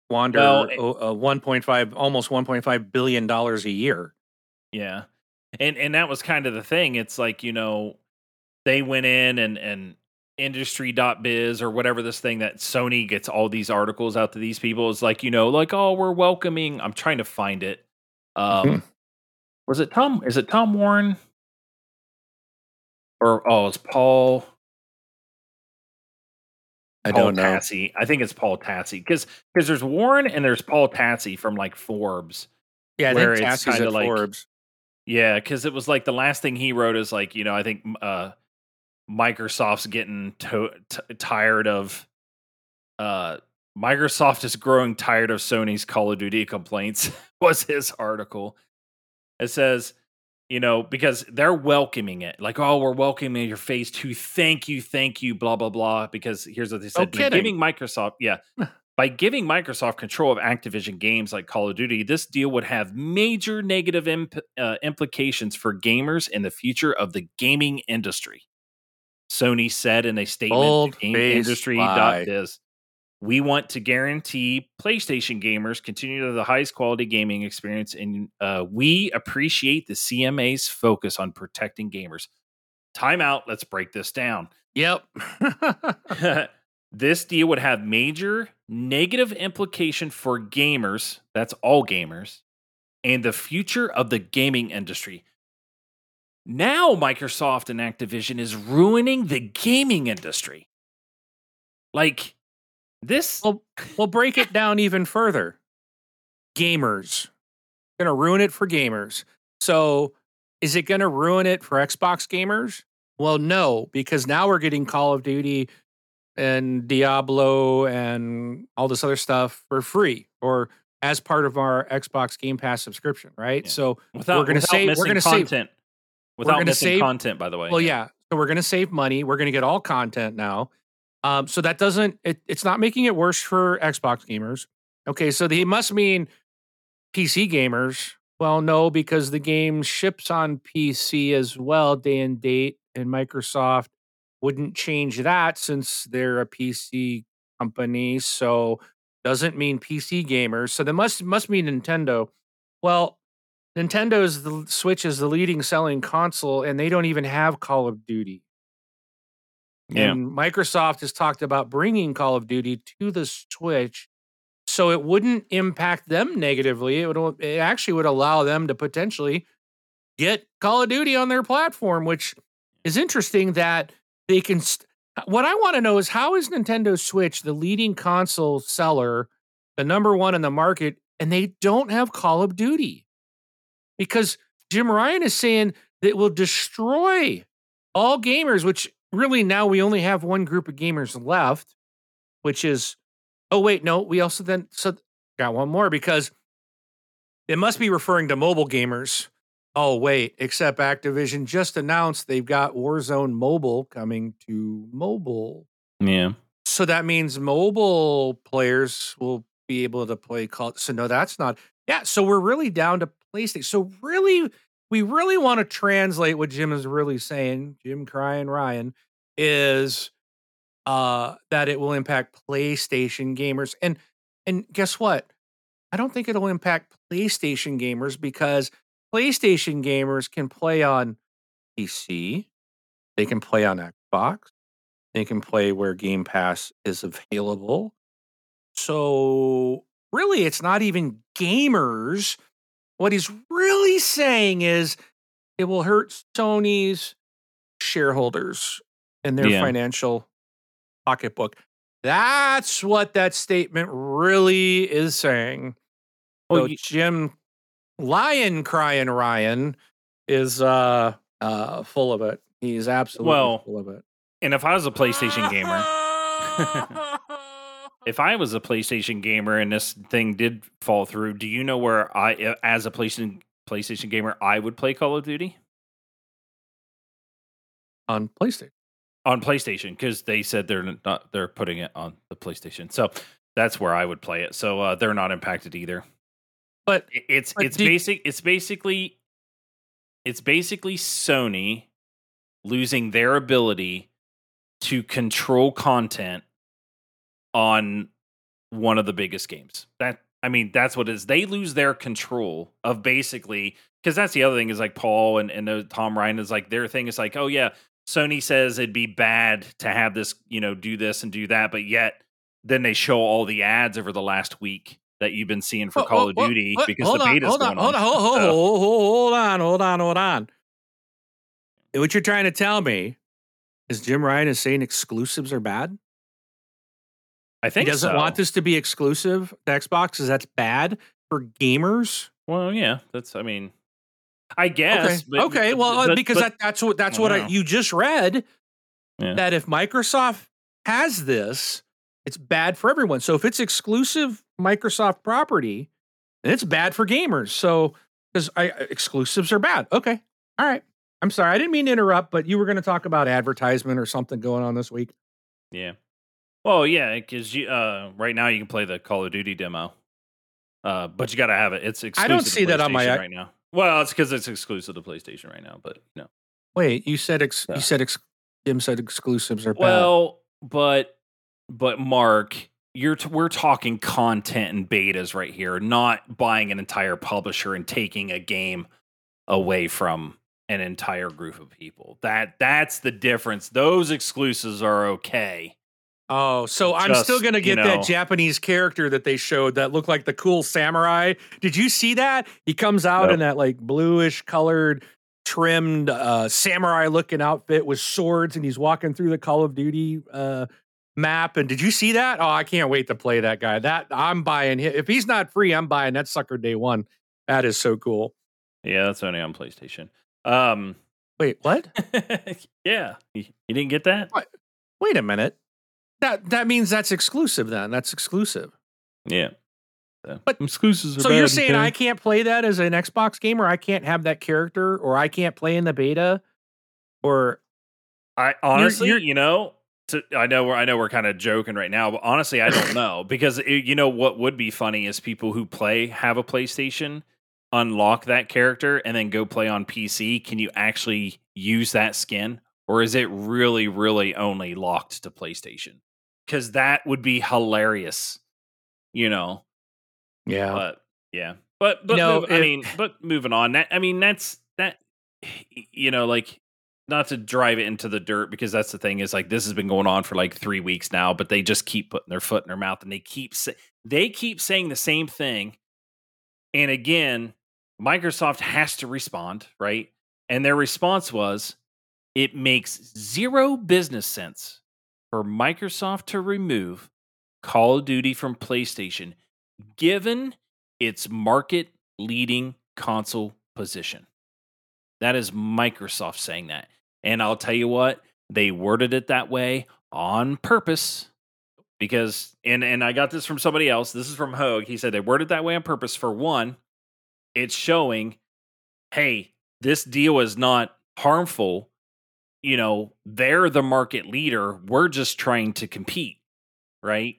wander Well, a, a 1.5, almost 1.5 billion dollars a year. Yeah. And and that was kind of the thing. It's like, you know, they went in and and industry.biz or whatever this thing that Sony gets all these articles out to these people is like, you know, like, oh, we're welcoming. I'm trying to find it. Um Mhm. was it Tom? Is it Tom Warren? Or oh, it's Paul I Paul don't know. Tassi. I think it's Paul Tassi. Because because there's Warren and there's Paul Tassi from like Forbes. Yeah, I where think it's kinda at like- Forbes. Yeah, because it was like the last thing he wrote is like, you know, I think uh, Microsoft's getting to- t- tired of. Uh, Microsoft is growing tired of Sony's Call of Duty complaints. was his article. It says, you know, because they're welcoming it, like, oh, we're welcoming your phase two. Thank you, thank you, blah blah blah. Because here's what they said: by kidding. giving Microsoft, yeah, by giving Microsoft control of Activision games like Call of Duty, this deal would have major negative imp- uh, implications for gamers in the future of the gaming industry. Sony said in a statement GameIndustry.biz. We want to guarantee PlayStation gamers continue to have the highest quality gaming experience, and uh, we appreciate the CMA's focus on protecting gamers. Time out. Let's break this down. Yep. this deal would have major negative implication for gamers, that's all gamers, and the future of the gaming industry. Now Microsoft and Activision is ruining the gaming industry. Like this well, we'll break it down even further. Gamers. Going to ruin it for gamers. So, is it going to ruin it for Xbox gamers? Well, no, because now we're getting Call of Duty and Diablo and all this other stuff for free or as part of our Xbox Game Pass subscription, right? Yeah. So, without, we're gonna without save- we're gonna save- content. Without gonna missing save- content, by the way. well, yeah. So we're going to save money. We're going to get all content now. Um, so that doesn't. It, it's not making it worse for Xbox gamers. Okay, so they must mean PC gamers. Well, no, because the game ships on PC as well, day and date, and Microsoft wouldn't change that since they're a PC company. So doesn't mean PC gamers. So they must must mean Nintendo. Well, Nintendo's the Switch is the leading selling console, and they don't even have Call of Duty. Yeah. And Microsoft has talked about bringing Call of Duty to the Switch, so it wouldn't impact them negatively. It would it actually would allow them to potentially get Call of Duty on their platform, which is interesting that they can. St- what I want to know is how is Nintendo Switch the leading console seller, the number one in the market, and they don't have Call of Duty? Because Jim Ryan is saying that it will destroy all gamers, which really now we only have one group of gamers left, which is oh wait, no, we also then so got one more because it must be referring to mobile gamers. Oh wait, except Activision just announced they've got Warzone Mobile coming to mobile. Yeah. So that means mobile players will be able to play Call. So no, that's not. Yeah, so we're really down to PlayStation. So really, we really want to translate what Jim is really saying. Jim Crying Ryan is uh that it will impact PlayStation gamers. And and guess what? I don't think it'll impact PlayStation gamers because PlayStation gamers can play on PC, they can play on Xbox, they can play where Game Pass is available. So really, it's not even gamers. What he's really saying is it will hurt Sony's shareholders and their Yeah. financial pocketbook. That's what that statement really is saying. Well, so you- Jim Lion crying Ryan is uh uh full of it. He's absolutely Well, full of it. and if I was a PlayStation gamer, if I was a PlayStation gamer and this thing did fall through, do you know where I, uh, as a PlayStation PlayStation gamer, I would play Call of Duty On PlayStation. on PlayStation because they said they're not they're putting it on the PlayStation, so that's where I would play it. So uh, they're not impacted either. But It's But it's basic. It's basically it's basically Sony losing their ability to control content on one of the biggest games. That I mean, that's what it is. They lose their control of basically because that's the other thing is like Paul and and uh, Tom Ryan is like their thing is like, oh yeah, Sony says it'd be bad to have this, you know, do this and do that, but yet then they show all the ads over the last week that you've been seeing for Wha- Call wha- of Duty because the on, beta's hold going on, hold on, on. hold, hold, So- hold, hold, hold on, hold on, hold on. What you're trying to tell me is Jim Ryan is saying exclusives are bad? I think he doesn't so. want this to be exclusive to Xbox because that's bad for gamers. Well, yeah, that's. I mean, I guess. okay, but- okay. Well, uh, but- because that, that's what that's what I, you just read. Yeah. That if Microsoft has this, it's bad for everyone. So if it's exclusive Microsoft property, then it's bad for gamers. So because exclusives are bad. Okay, all right. I'm sorry, I didn't mean to interrupt, but you were going to talk about advertisement or something going on this week. yeah. Well, yeah, because you uh, right now you can play the Call of Duty demo, uh, but you got to have it. It's exclusive. I don't to see that on my right now. Well, it's because it's exclusive to PlayStation right now, but no. Wait, you said ex- you said ex- Jim said exclusives are bad. Well, but but Mark, you're t- we're talking content and betas right here, not buying an entire publisher and taking a game away from an entire group of people. That that's the difference. Those exclusives are okay. Oh, so I'm still gonna you get that Japanese character that they showed that looked like the cool samurai. Did you see that? He comes out Nope. in that like bluish colored, trimmed uh, samurai looking outfit with swords, and he's walking through the Call of Duty uh, map. And did you see that? Oh, I can't wait to play that guy. That I'm buying. If he's not free, I'm buying that sucker day one. That is so cool. Yeah, that's only on PlayStation. Um, Wait, what? yeah, you, you didn't get that? Wait a minute. That that means that's exclusive. Then that's exclusive. Yeah. So, But- exclusives. Are So you're saying okay? I can't play that as an Xbox gamer? I can't have that character, or I can't play in the beta, or I honestly, you're- you know, to, I know we're I know we're kind of joking right now, but honestly, I don't know because it, you know what would be funny is people who play have a PlayStation unlock that character and then go play on PC. Can you actually use that skin, or is it really, really only locked to PlayStation? Because that would be hilarious, you know. yeah, But yeah, but but know, move- I mean, but moving on. That I mean, that's that. You know, like not to drive it into the dirt because that's the thing is like this has been going on for like three weeks now, but they just keep putting their foot in their mouth and they keep sa- they keep saying the same thing. And again, Microsoft has to respond, right? And their response was, it makes zero business sense for Microsoft to remove Call of Duty from PlayStation given its market leading console position. That is Microsoft saying that. And I'll tell you what, they worded it that way on purpose because and and I got this from somebody else. This is from Hogue. He said they worded that way on purpose for one, it's showing hey, this deal is not harmful. You know, they're the market leader. We're just trying to compete, right?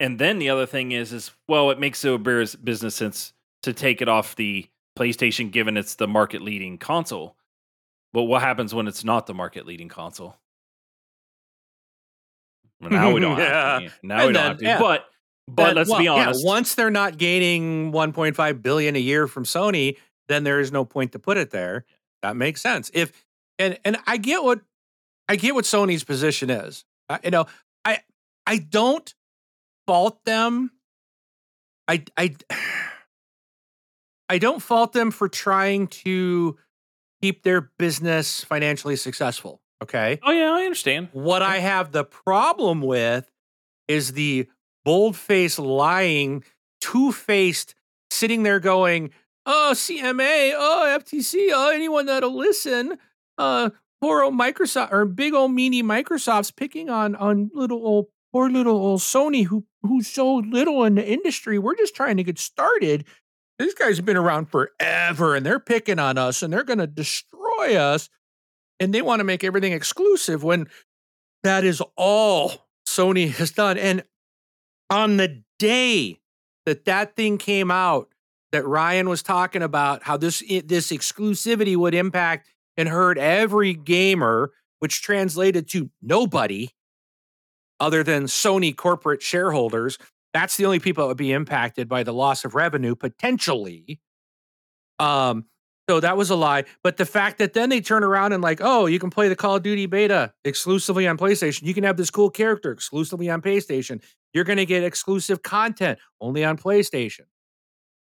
And then the other thing is, is well, it makes a business sense to take it off the PlayStation, given it's the market leading console. But what happens when it's not the market leading console? Well, now we don't have to. Now And we don't have to. yeah. But but Then- let's well, be yeah, honest. once they're not gaining 1.5 billion a year from Sony, then there is no point to put it there. That makes sense. If and and I get what I get what Sony's position is. I, you know, I I don't fault them. I I I don't fault them for trying to keep their business financially successful. Okay. oh yeah, I understand. What I have the problem with is the bold faced lying, two faced, sitting there going, "Oh CMA, oh FTC, oh anyone that'll listen." Uh, poor old Microsoft or big old meanie Microsoft's picking on on little old poor little old Sony who who's so little in the industry. We're just trying to get started. These guys have been around forever and they're picking on us and they're going to destroy us. And they want to make everything exclusive when that is all Sony has done. And on the day that that thing came out, that Ryan was talking about how this this exclusivity would impact and hurt every gamer, which translated to nobody other than Sony corporate shareholders. That's the only people that would be impacted by the loss of revenue potentially. Um, so that was a lie. But the fact that then they turn around and like, oh, you can play the Call of Duty beta exclusively on PlayStation. You can have this cool character exclusively on PlayStation. You're going to get exclusive content only on PlayStation.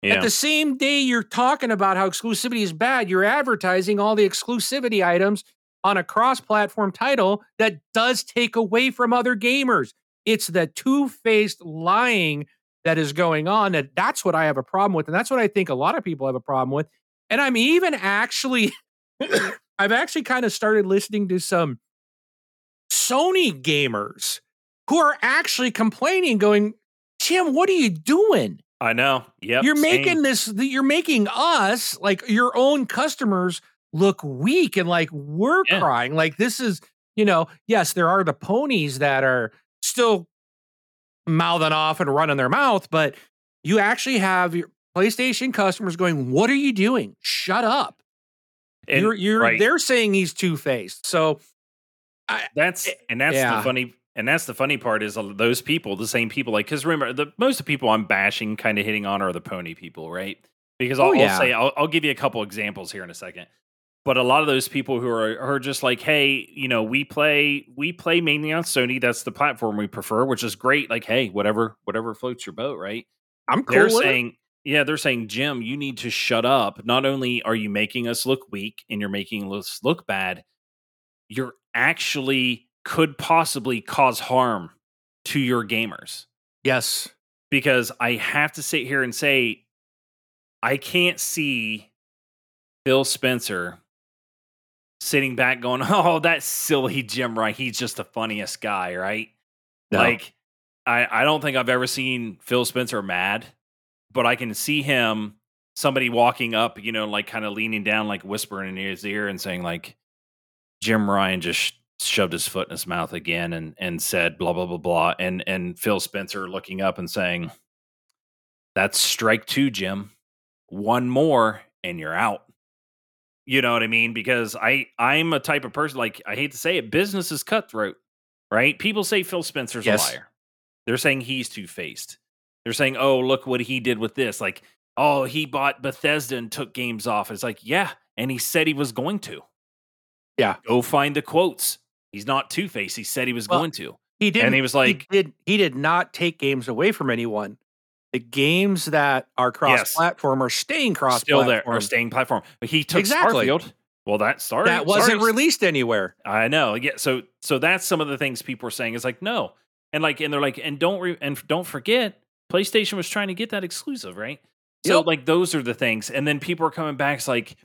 Yeah. At the same day you're talking about how exclusivity is bad, you're advertising all the exclusivity items on a cross-platform title that does take away from other gamers. It's the two-faced lying that is going on. that that's what I have a problem with. And that's what I think a lot of people have a problem with. And I'm even actually, I've actually kind of started listening to some Sony gamers who are actually complaining, going, Tim, what are you doing? I know. Yep. You're making this, you're making us, like your own customers, look weak and like we're yeah. crying. Like this is, you know, yes, there are the ponies that are still mouthing off and running their mouth, but you actually have your PlayStation customers going, "What are you doing? Shut up!" And, you're, you're right. they're saying he's two faced. So I, that's eh, and that's yeah. the funny and that's the funny part is those people, the same people. Like, because remember, the most of the people I'm bashing, kind of hitting on, are the pony people, right? Because I'll, oh, yeah. I'll say I'll, I'll give you a couple examples here in a second but a lot of those people who are are just like hey you know we play we play mainly on sony that's the platform we prefer which is great like hey whatever whatever floats your boat right i'm cool they're saying it. yeah they're saying jim you need to shut up not only are you making us look weak and you're making us look bad you're actually could possibly cause harm to your gamers yes because i have to sit here and say i can't see phil spencer sitting back going, "Oh, that silly Jim Ryan. He's just the funniest guy, right?" No. Like, I I don't think I've ever seen Phil Spencer mad, but I can see him somebody walking up, you know, like kind of leaning down, like whispering in his ear and saying, like, Jim Ryan just shoved his foot in his mouth again and and said blah blah blah blah, and and Phil Spencer looking up and saying, "That's strike two, Jim. One more, and you're out." You know what I mean? Because I I'm a type of person like I hate to say it, business is cutthroat, right? People say Phil Spencer's yes. a liar. They're saying he's two faced. They're saying, oh, look what he did with this. Like, oh, he bought Bethesda and took games off. It's like, yeah, and he said he was going to. Yeah. Go find the quotes. He's not two faced. He said he was well, going to. He did. And he was like, he did. He did not take games away from anyone the games that are cross-platform yes. are staying cross still there are staying platform. But he took exactly. Starfield. Well, that started that wasn't released anywhere. I know. Yeah. So so that's some of the things people are saying is like no, and like and they're like and don't re- and don't forget PlayStation was trying to get that exclusive, right? So yep. like those are the things, and then people are coming back. It's like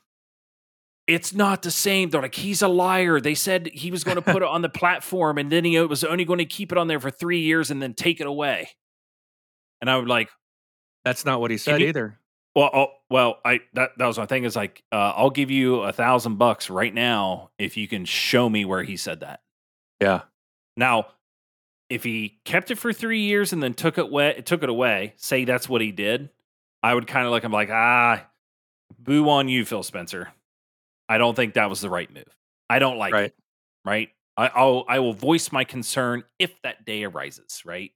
it's not the same. They're like, he's a liar. They said he was going to put it on the platform and then he was only going to keep it on there for three years and then take it away. And I would like, that's not what he said you, either. Well, oh, well, I that that was my thing. Is like, uh, I'll give you a thousand bucks right now if you can show me where he said that. Yeah. Now, if he kept it for three years and then took it away, took it away, say that's what he did, I would kind of look. I'm like, ah, boo on you, Phil Spencer. I don't think that was the right move. I don't like right. it. Right. I, I'll I will voice my concern if that day arises. Right.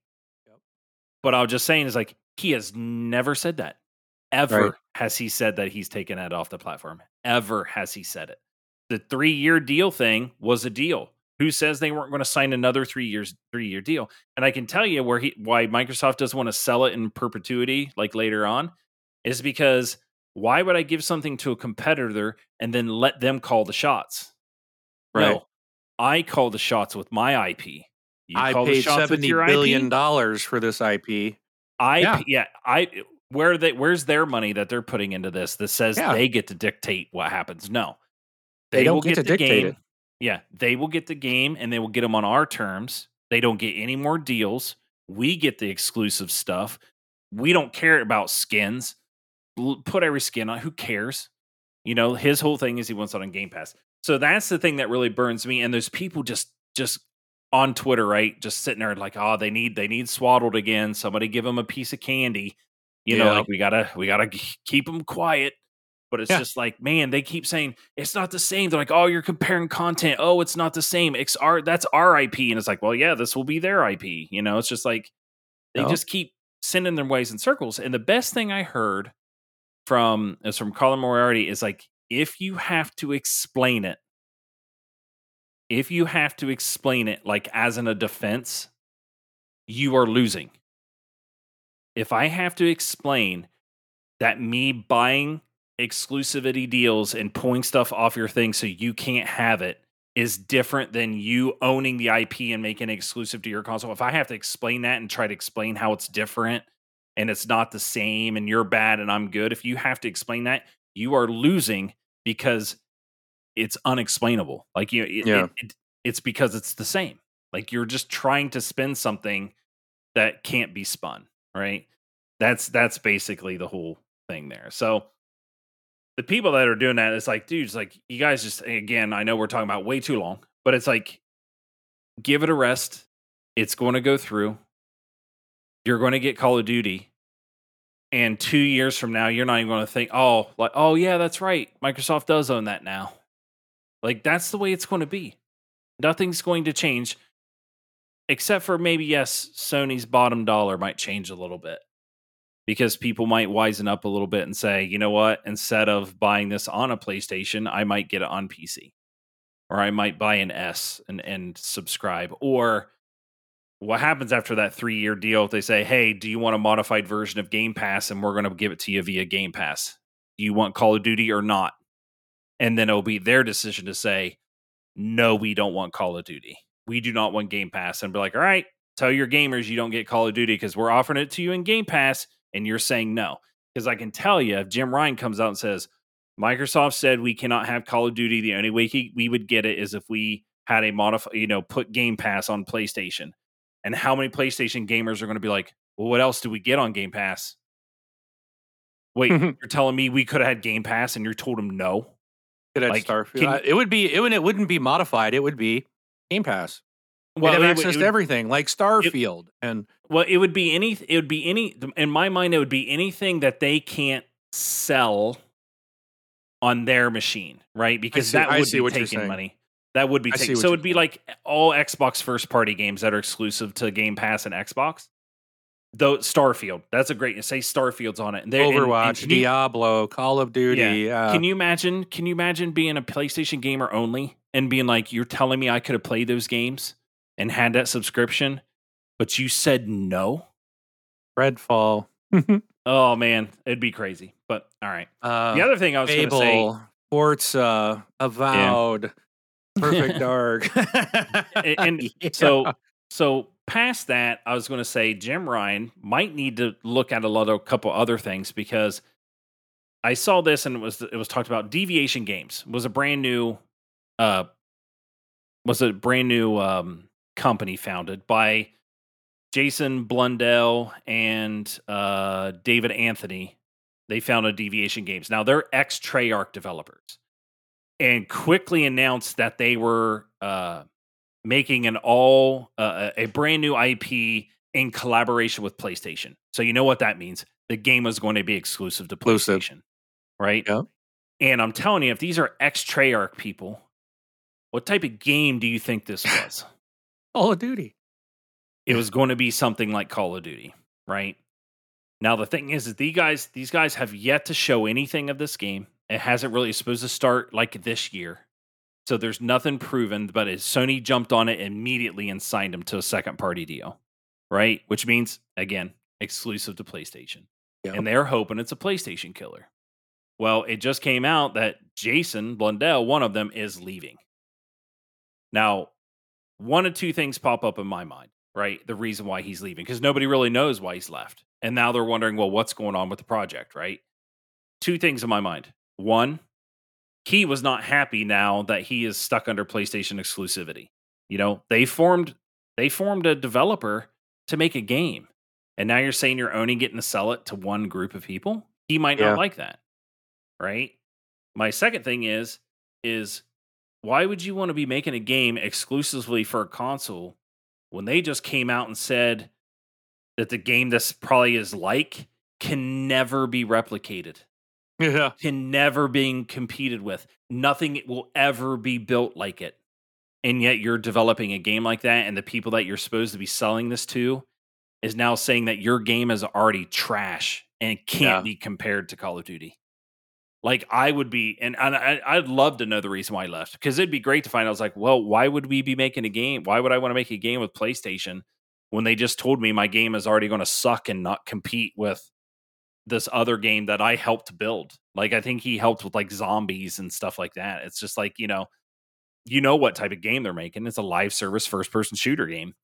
But I was just saying is like he has never said that. Ever right. has he said that he's taken that off the platform. Ever has he said it. The three year deal thing was a deal. Who says they weren't going to sign another three years three year deal? And I can tell you where he why Microsoft doesn't want to sell it in perpetuity like later on is because why would I give something to a competitor and then let them call the shots? Right. No, I call the shots with my IP. You I paid seventy billion IP. dollars for this IP. I Yeah. yeah. I where they where's their money that they're putting into this that says Yeah. they get to dictate what happens? No, They don't will get to the dictate game. it. Yeah, they will get the game and they will get them on our terms. They don't get any more deals. We get the exclusive stuff. We don't care about skins. Put every skin on. Who cares? You know, his whole thing is he wants it on Game Pass. So that's the thing that really burns me. And there's people just just on Twitter, right? Just sitting there like, oh, they need they need swaddled again. Somebody give them a piece of candy. You know, like we gotta we gotta keep them quiet. But it's Yeah. just like, man, they keep saying it's not the same. They're like, oh, you're comparing content. Oh, it's not the same. It's our that's our IP, and it's like, well, yeah, this will be their IP. You know, it's just like they Yeah. just keep sending their ways in circles. And the best thing I heard from is from Colin Moriarty is like, if you have to explain it, if you have to explain it like as in a defense, you are losing. If I have to explain that me buying exclusivity deals and pulling stuff off your thing so you can't have it is different than you owning the IP and making it exclusive to your console. If I have to explain that and try to explain how it's different and it's not the same and you're bad and I'm good, if you have to explain that, you are losing because it's unexplainable. Like you, it, Yeah. it- it- it's because it's the same. Like you're just trying to spin something that can't be spun, right? That's that's basically the whole thing there. So the people that are doing that, it's like, dudes, like you guys just again, I know we're talking about way too long, but it's like give it a rest. It's going to go through. You're going to get Call of Duty. And two years from now, you're not even going to think, oh, like, oh yeah, that's right. Microsoft does own that now. Like that's the way it's going to be. Nothing's going to change, except for maybe yes, Sony's bottom dollar might change a little bit because people might wisen up a little bit and say, you know what, instead of buying this on a PlayStation, I might get it on PC, or I might buy an S and and subscribe, or what happens after that three year deal if they say, hey, do you want a modified version of Game Pass and we're going to give it to you via Game Pass? Do you want Call of Duty or not? And then it'll be their decision to say, no, we don't want Call of Duty. We do not want Game Pass. And be like, all right, tell your gamers you don't get Call of Duty because we're offering it to you in Game Pass and you're saying no. Because I can tell you, if Jim Ryan comes out and says, Microsoft said we cannot have Call of Duty, the only way he, we would get it is if we had a modify, you know, put Game Pass on PlayStation. And how many PlayStation gamers are going to be like, well, what else do we get on Game Pass? Wait, mm-hmm. you're telling me we could have had Game Pass and you told him no? Could had Like, Starfield. can- it would be it, would, it wouldn't be modified. It would be Game Pass. Well, it have would- access it to everything like Starfield and Well, it would be any. It would be any. In my mind, it would be anything that they can't sell on their machine, right? Because see- that would be taking saying. money. That would be I see taking. what So it'd be saying. like all Xbox first party games that are exclusive to Game Pass and Xbox. Though Starfield, that's a great. Say Starfield's on it. And they're- and- and Overwatch, you- Diablo, Call of Duty. uh, can you imagine? Can you imagine being a PlayStation gamer only and being like, you're telling me I could have played those games and had that subscription, but you said no? Redfall? Oh man, it'd be crazy. But all right. uh, the other thing I was going to say, Forza, Avowed, Perfect Dark. and, and Yeah. so so past that, I was going to say Jim Ryan might need to look at a lot of a couple other things because I saw this and it was it was talked about. Deviation Games was a brand new, uh, was a brand new um company founded by Jason Blundell and uh David Anthony. They founded Deviation Games. Now they're ex Treyarch developers and quickly announced that they were uh, making an all uh, a brand new IP in collaboration with PlayStation. So you know what that means? The game was going to be exclusive to Exclusive. PlayStation, right? Yep. And I'm telling you, if these are ex Treyarch people, what type of game do you think this was? Call of Duty. it was going to be something like Call of Duty, right? Now the thing is, is these guys these guys have yet to show anything of this game. It hasn't really it's supposed to start like this year. So there's nothing proven, but Sony jumped on it immediately and signed him to a second party deal. Right? Which means again, exclusive to PlayStation. Yep. And they're hoping it's a PlayStation killer. Well, it just came out that Jason Blundell, one of them, is leaving. Now, one of two things pop up in my mind, right? The reason why he's leaving, because nobody really knows why he's left. And now they're wondering, well, what's going on with the project, right? Two things in my mind. One, he was not happy now that he is stuck under PlayStation exclusivity. You know, they formed they formed a developer to make a game. And now you're saying you're only getting to sell it to one group of people? He might Yeah. not like that. Right? My second thing is is why would you want to be making a game exclusively for a console when they just came out and said that the game this probably is like can never be replicated Yeah. can never be competed with. Nothing will ever be built like it. And yet you're developing a game like that, and the people that you're supposed to be selling this to is now saying that your game is already trash and can't Yeah. be compared to Call of Duty. Like I would be, and, and I, I'd love to know the reason why I left because it'd be great to find. I was like, well, why would we be making a game? Why would I want to make a game with PlayStation when they just told me my game is already going to suck and not compete with this other game that I helped build. Like I think he helped with like zombies and stuff like that. It's just like, you know, you know what type of game they're making. It's a live service first person shooter game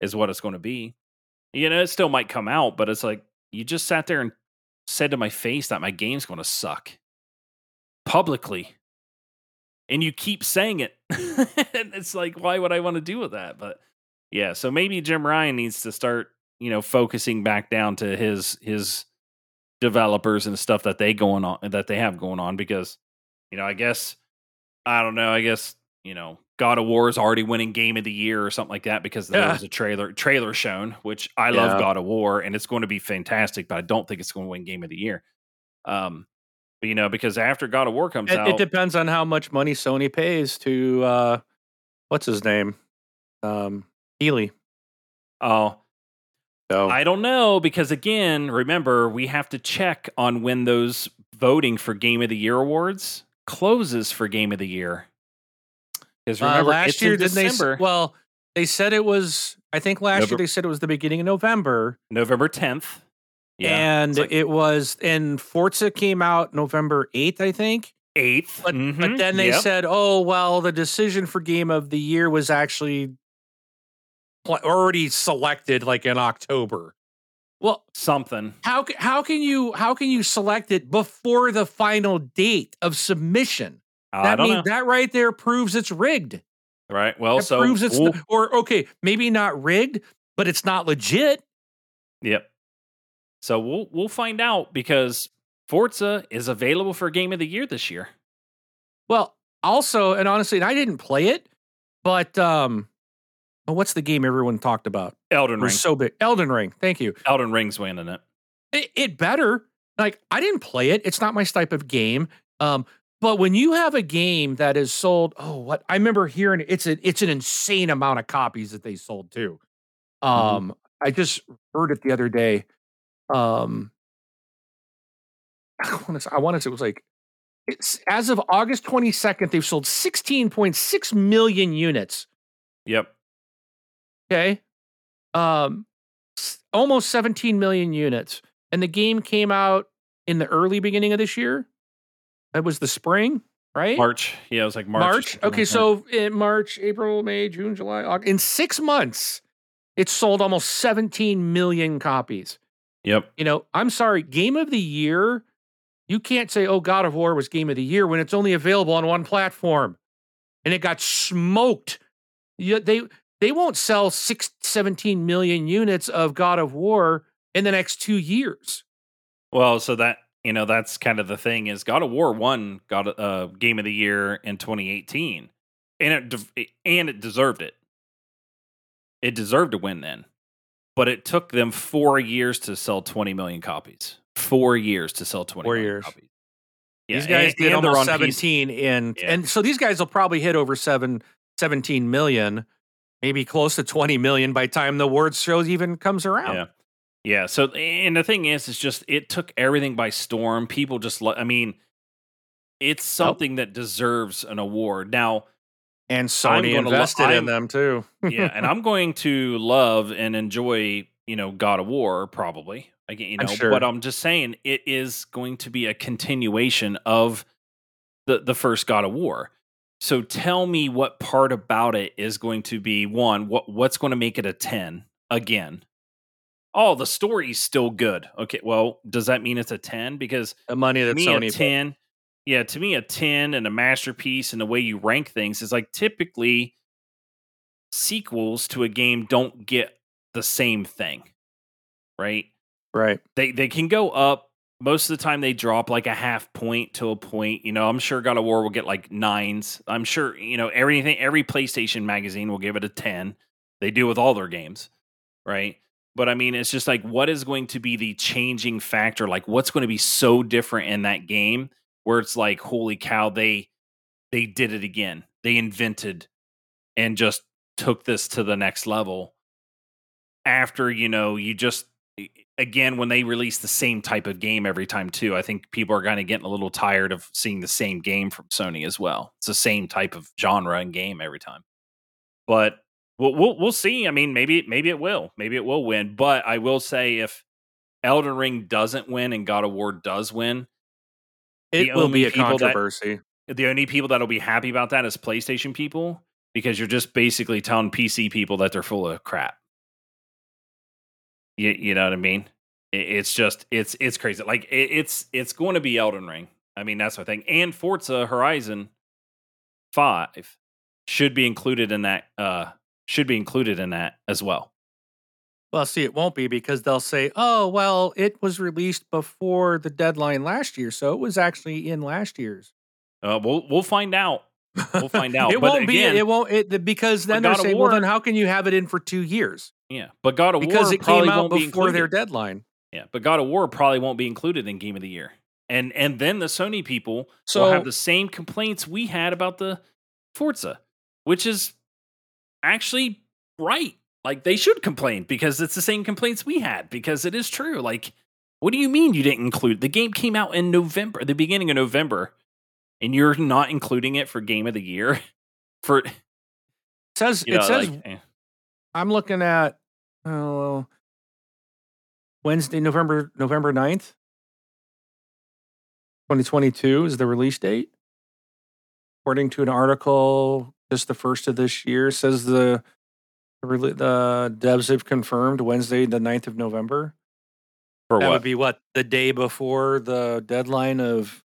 is what it's going to be. You know, it still might come out, but it's like you just sat there and said to my face that my game's going to suck publicly. And you keep saying it. and it's like why would I want to do with that? But yeah, so maybe Jim Ryan needs to start, you know, focusing back down to his his developers and stuff that they going on that they have going on because you know i guess i don't know i guess you know god of war is already winning game of the year or something like that because there Yeah. was a trailer trailer shown which i love Yeah. god of war and it's going to be fantastic but i don't think it's going to win game of the year um but you know because after god of war comes It, out it depends on how much money Sony pays to uh what's his name? Um Keighley. oh So I don't know because again, remember we have to check on when those voting for Game of the Year awards closes for Game of the Year. Because uh, remember, last it's year in did they s- December, well they said it was I think last November- year they said it was the beginning of November. November tenth. Yeah, and like- it was and Forza came out November 8th, I think. eighth. But, but Mhm, then they yep. said, "Oh well, the decision for game of the year was actually pl- already selected, like in October." Well, something. how how can you how can you select it before the final date of submission? I That don't means know. that right there proves it's rigged. Right. Well, That so proves it's or okay, maybe not rigged, but it's not legit. Yep. So we'll we'll find out because Forza is available for Game of the Year this year. Well, also, and honestly, and I didn't play it, but um, oh, what's the game everyone talked about? Elden Ring. so big. Elden Ring. Thank you. Elden Ring's winning it. It, it better. Like I didn't play it. It's not my type of game. Um, but when you have a game that is sold, oh, what I remember hearing, it's a it's an insane amount of copies that they sold too. Um, I just heard it the other day. Um, I want to. I want to say it was like it's as of August twenty second, they've sold sixteen point six million units. Yep. Okay. Um, almost 17 million units. And the game came out in the early beginning of this year. It was the spring, right? March. Yeah, it was like March. March. Okay, like so in March, April, May, June, July, August, in six months, it sold almost 17 million copies. Yep. You know, I'm sorry, game of the year, you can't say, oh, God of War was game of the year when it's only available on one platform. And it got smoked. You, they they won't sell six, 17 million units of God of War in the next two years. Well, so that you know that's kind of the thing is God of War won God uh, Game of the Year in 2018, and it de- and it deserved it. It deserved to win then, but it took them four years to sell 20 million copies. Four years to sell 20 Four million years. copies. these guys and- did and almost on PC 17 in, Yeah. and so these guys will probably hit over seven, 17 million, maybe close to 20 million by time the awards show even comes around. Yeah. Yeah. So, and the thing is, it's just, it took everything by storm. People just, lo- I mean, it's something that deserves an award. Now, And I'm Sony gonna lo- invested in them too. yeah, and I'm going to love and enjoy, you know, God of War probably. Again, you I'm know, sure. but I'm just saying it is going to be a continuation of the the first God of War. So tell me what part about it is going to be one, what what's going to make it a 10 again? Oh, the story's still good. Okay, well, does that mean it's a 10? Because the money that me, Sony a 10, yeah, to me, a 10 and a masterpiece and the way you rank things is like typically sequels to a game don't get the same thing. Right? Right. They they can go up most of the time they drop like a half point to a point. You know, I'm sure God of War will get like nines. I'm sure, you know, everything every PlayStation magazine will give it a 10. They do with all their games, right? But I mean, it's just like what is going to be the changing factor? Like what's going to be so different in that game where it's like, holy cow, they they did it again. They invented and just took this to the next level after, you know, you just again when they release the same type of game every time too i think people are kind of getting a little tired of seeing the same game from sony as well. It's the same type of genre and game every time. But we'll we'll, we'll see. I mean maybe maybe it will. Maybe it will win. But i will say if elden ring doesn't win and god of war does win it will be a controversy that, the only people that'll be happy about that is playstation people because you're just basically telling pc people that they're full of crap you, you know what I mean? It, it's just it's it's crazy. Like it, it's it's going to be Elden Ring. I mean that's my thing. And Forza Horizon Five should be included in that. Uh, should be included in that as well. Well, see, it won't be because they'll say, "Oh, well, it was released before the deadline last year, so it was actually in last year's." Uh, we'll we'll find out. We'll find out. it but won't again, be. It won't. It because then they're saying, "Well, then how can you have it in for two years?" Yeah, but God of because War it came out be before their deadline. Yeah, but God of War probably won't be included in Game of the Year, and and then the Sony people so, will have the same complaints we had about the Forza, which is actually right. Like they should complain because it's the same complaints we had because it is true. Like, what do you mean you didn't include the game? Came out in November, the beginning of November, and you're not including it for Game of the Year for it says you know, it says like, eh. I'm looking at oh Wednesday, November November 9th, 2022 is the release date. According to an article just the first of this year, says the the, the devs have confirmed Wednesday, the 9th of November. For that what? would be what the day before the deadline of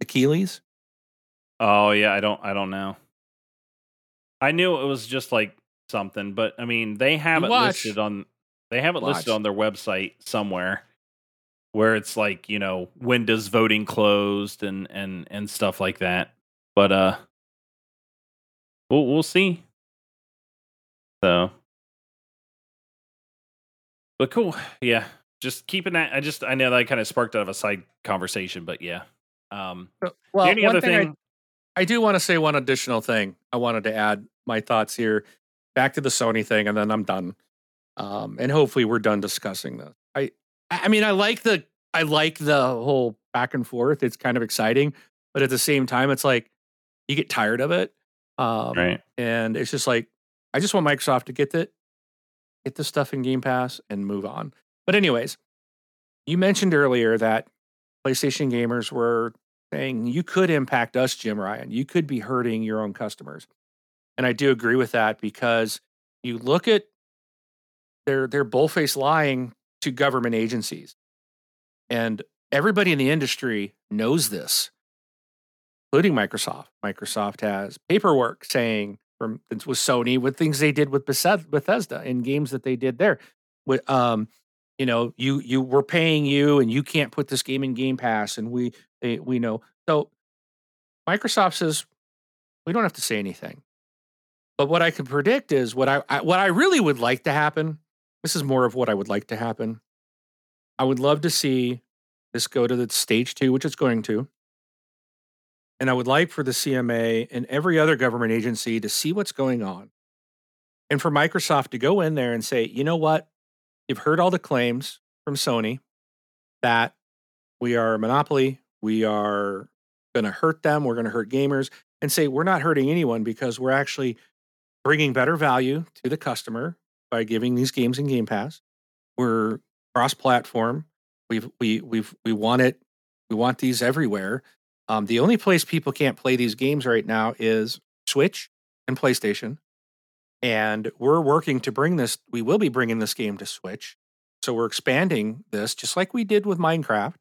Achilles. Oh yeah, I don't I don't know. I knew it was just like something, but I mean they have it watch. listed on they have it Watch. listed on their website somewhere where it's like, you know, when does voting closed and and and stuff like that. But uh we'll we'll see. So But cool. Yeah. Just keeping that I just I know that kind of sparked out of a side conversation, but yeah. Um Well, any one other thing I- thing I do want to say one additional thing. I wanted to add my thoughts here back to the Sony thing, and then I'm done. Um, and hopefully we're done discussing this. I, I mean, I like the, I like the whole back and forth. It's kind of exciting, but at the same time, it's like you get tired of it. Um, right. and it's just like I just want Microsoft to get the, get the stuff in Game Pass and move on. But anyways, you mentioned earlier that PlayStation gamers were saying you could impact us, Jim Ryan. You could be hurting your own customers. And I do agree with that because you look at they're they're bullface lying to government agencies. And everybody in the industry knows this, including Microsoft. Microsoft has paperwork saying from with Sony with things they did with Bethesda in games that they did there. With um, you know, you you we're paying you and you can't put this game in Game Pass and we they, we know. So Microsoft says we don't have to say anything. But what I can predict is what I, I what I really would like to happen. This is more of what I would like to happen. I would love to see this go to the stage two, which it's going to. And I would like for the CMA and every other government agency to see what's going on. And for Microsoft to go in there and say, you know what? You've heard all the claims from Sony that we are a monopoly. We are going to hurt them. We're going to hurt gamers. And say, we're not hurting anyone because we're actually bringing better value to the customer by giving these games in Game Pass. We're cross-platform. We've we we've we want it. We want these everywhere. Um, the only place people can't play these games right now is Switch and PlayStation. And we're working to bring this, we will be bringing this game to Switch. So we're expanding this just like we did with Minecraft.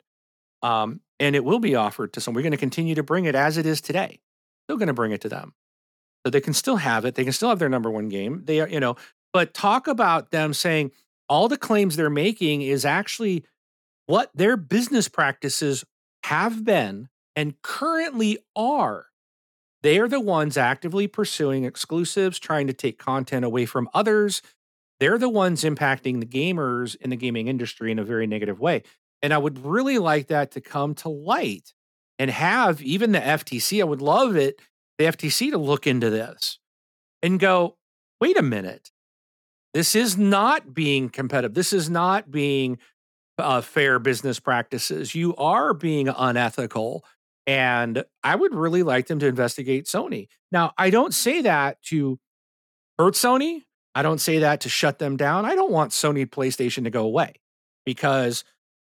Um, and it will be offered to some. We're going to continue to bring it as it is today. Still going to bring it to them. So they can still have it. They can still have their number one game. They are, you know, but talk about them saying all the claims they're making is actually what their business practices have been and currently are. They are the ones actively pursuing exclusives, trying to take content away from others. They're the ones impacting the gamers in the gaming industry in a very negative way. And I would really like that to come to light and have even the FTC. I would love it, the FTC to look into this and go, wait a minute. This is not being competitive. This is not being uh, fair business practices. You are being unethical. And I would really like them to investigate Sony. Now, I don't say that to hurt Sony. I don't say that to shut them down. I don't want Sony PlayStation to go away because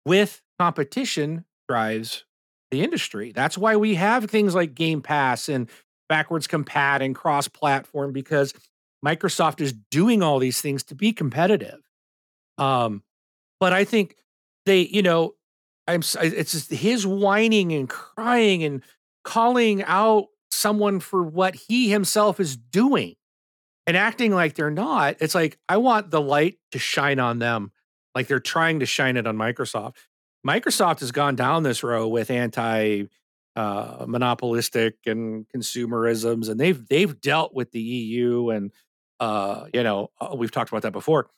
with competition drives the industry. That's why we have things like Game Pass and backwards compat and cross platform because Microsoft is doing all these things to be competitive. Um, but I think they, you know, I'm it's just his whining and crying and calling out someone for what he himself is doing and acting like they're not. It's like I want the light to shine on them like they're trying to shine it on Microsoft. Microsoft has gone down this road with anti uh, monopolistic and consumerisms, and they've they've dealt with the EU, and uh, you know uh, we've talked about that before.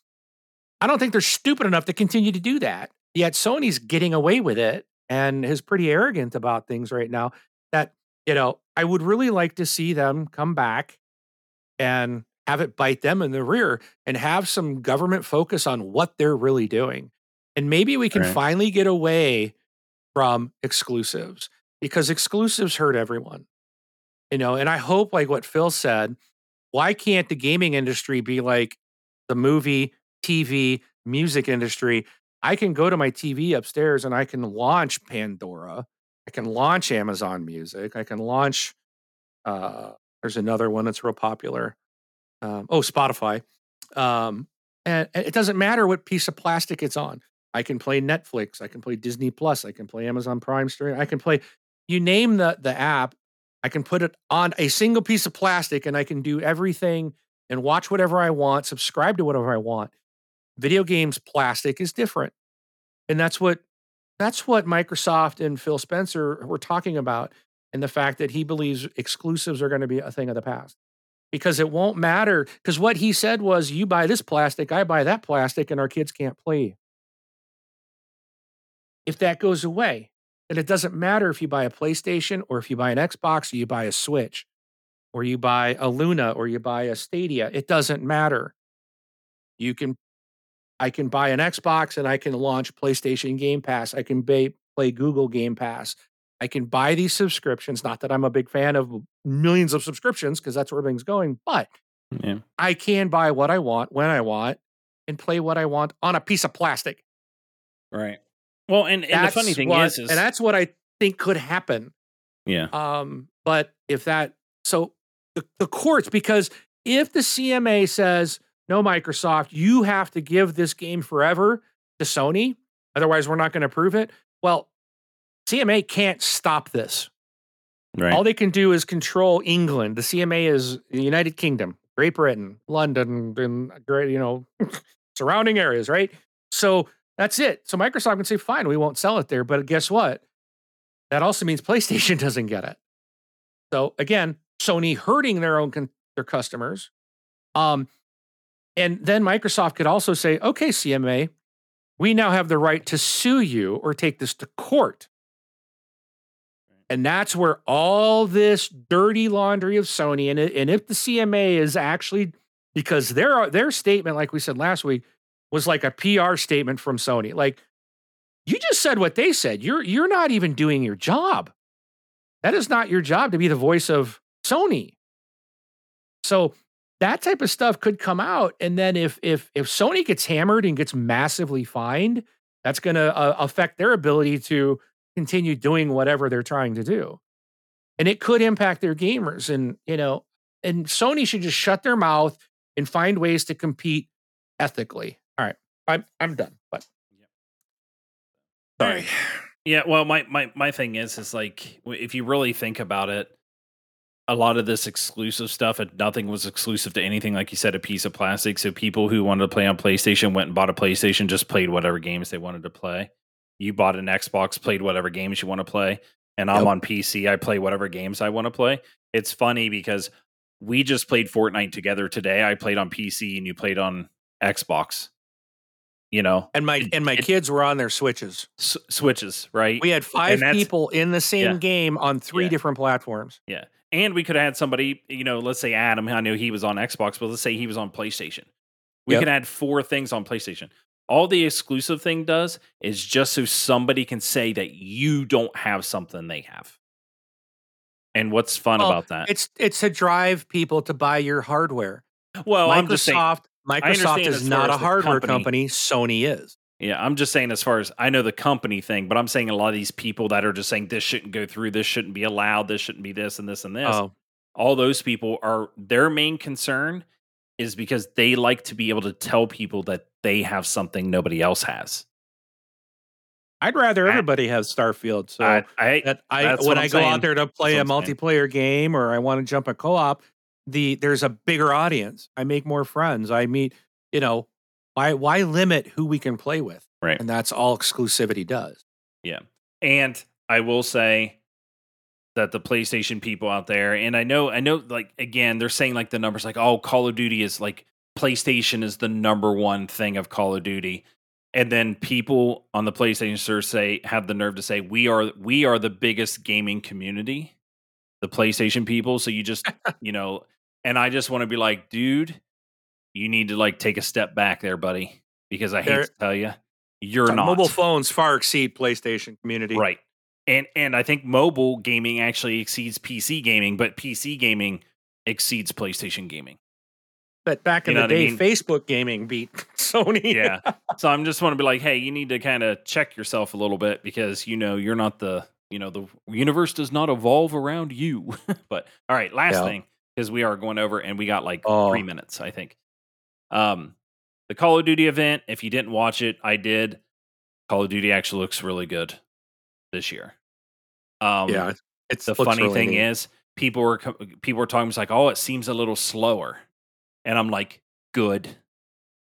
I don't think they're stupid enough to continue to do that. Yet Sony's getting away with it and is pretty arrogant about things right now. That you know I would really like to see them come back and have it bite them in the rear and have some government focus on what they're really doing. And maybe we can right. finally get away from exclusives because exclusives hurt everyone. You know, and I hope, like what Phil said, why can't the gaming industry be like the movie, TV, music industry? I can go to my TV upstairs and I can launch Pandora. I can launch Amazon Music. I can launch, uh, there's another one that's real popular um, oh Spotify, um, and, and it doesn't matter what piece of plastic it's on. I can play Netflix, I can play Disney Plus, I can play Amazon Prime stream, I can play. You name the the app, I can put it on a single piece of plastic, and I can do everything and watch whatever I want, subscribe to whatever I want. Video games plastic is different, and that's what that's what Microsoft and Phil Spencer were talking about, and the fact that he believes exclusives are going to be a thing of the past because it won't matter. Because what he said was, you buy this plastic, I buy that plastic, and our kids can't play. If that goes away, then it doesn't matter if you buy a PlayStation or if you buy an Xbox or you buy a Switch or you buy a Luna or you buy a Stadia. It doesn't matter. You can, I can buy an Xbox and I can launch PlayStation Game Pass. I can play Google Game Pass. I can buy these subscriptions. Not that I'm a big fan of millions of subscriptions because that's where everything's going, but yeah. I can buy what I want when I want and play what I want on a piece of plastic. Right. Well, and, and the funny thing what, is, is, and that's what I think could happen. Yeah. Um, but if that, so the, the courts, because if the CMA says, no, Microsoft, you have to give this game forever to Sony, otherwise we're not going to approve it. Well, CMA can't stop this. Right. All they can do is control England. The CMA is the United Kingdom, Great Britain, London, and great, you know, surrounding areas, right? So that's it. So Microsoft can say, fine, we won't sell it there. But guess what? That also means PlayStation doesn't get it. So again, Sony hurting their own con- their customers. Um, and then Microsoft could also say, okay, CMA, we now have the right to sue you or take this to court. And that's where all this dirty laundry of Sony and, and if the CMA is actually because their their statement, like we said last week, was like a PR statement from Sony. Like you just said what they said. You're you're not even doing your job. That is not your job to be the voice of Sony. So that type of stuff could come out, and then if if if Sony gets hammered and gets massively fined, that's going to uh, affect their ability to continue doing whatever they're trying to do. And it could impact their gamers. And, you know, and Sony should just shut their mouth and find ways to compete ethically. I'm I'm done. But sorry. Yeah, well, my my my thing is is like if you really think about it, a lot of this exclusive stuff and nothing was exclusive to anything like you said a piece of plastic so people who wanted to play on playstation went and bought a playstation just played whatever games they wanted to play you bought an xbox played whatever games you want to play and i'm yep. on pc i play whatever games i want to play it's funny because we just played fortnite together today i played on pc and you played on xbox you know and my and my it, kids were on their switches s- switches right we had five people in the same yeah. game on three yeah. different platforms yeah and we could have had somebody, you know, let's say Adam, I know he was on Xbox, but let's say he was on PlayStation. We yep. can add four things on PlayStation. All the exclusive thing does is just so somebody can say that you don't have something they have. And what's fun well, about that? It's it's to drive people to buy your hardware. Well, Microsoft Microsoft is not a hardware company. company. Sony is. Yeah, I'm just saying as far as I know the company thing, but I'm saying a lot of these people that are just saying this shouldn't go through, this shouldn't be allowed, this shouldn't be this and this and this. Oh. All those people are their main concern is because they like to be able to tell people that they have something nobody else has. I'd rather everybody have Starfield. So I, I, I when I go saying. out there to play a multiplayer game or I want to jump a co-op, the there's a bigger audience. I make more friends. I meet, you know, why why limit who we can play with? Right. And that's all exclusivity does. Yeah. And I will say that the PlayStation people out there, and I know I know like again, they're saying like the numbers like, oh, Call of Duty is like PlayStation is the number one thing of Call of Duty. And then people on the PlayStation store say have the nerve to say we are we are the biggest gaming community, the PlayStation people. So you just you know, and I just want to be like, dude, you need to like take a step back there, buddy, because I hate They're, to tell you, you're uh, not. Mobile phones far exceed PlayStation community, right? And and I think mobile gaming actually exceeds PC gaming, but PC gaming exceeds PlayStation gaming. But back in you the day, I mean? Facebook gaming beat Sony. yeah. So I'm just want to be like, hey, you need to kind of check yourself a little bit because you know you're not the you know the universe does not evolve around you. but all right, last yeah. thing because we are going over and we got like oh. three minutes, I think. Um, the Call of Duty event, if you didn't watch it, I did. Call of Duty actually looks really good this year. Um, yeah, it's the funny really thing neat. is people were people were talking it's like, oh, it seems a little slower, and I'm like, good,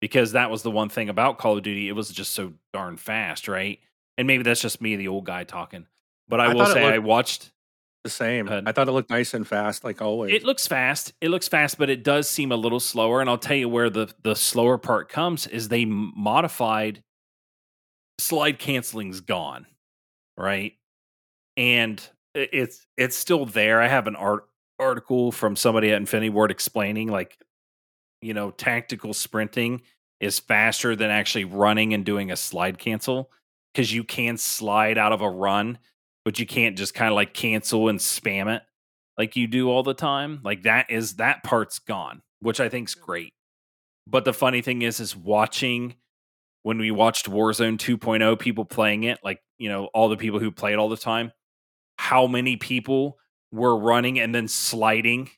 because that was the one thing about Call of Duty. It was just so darn fast, right? And maybe that's just me, the old guy talking. But I, I will say, looked, I watched the same. I thought it looked nice and fast, like always. It looks fast. It looks fast, but it does seem a little slower. And I'll tell you where the the slower part comes is they modified slide canceling's gone, right? And it's it's still there. I have an art article from somebody at Infinity Ward explaining like, you know, tactical sprinting is faster than actually running and doing a slide cancel because you can slide out of a run but you can't just kind of like cancel and spam it like you do all the time. Like that is that part's gone, which I think's mm. great. But the funny thing is, is watching when we watched Warzone 2.0, people playing it, like you know, all the people who play it all the time, how many people were running and then sliding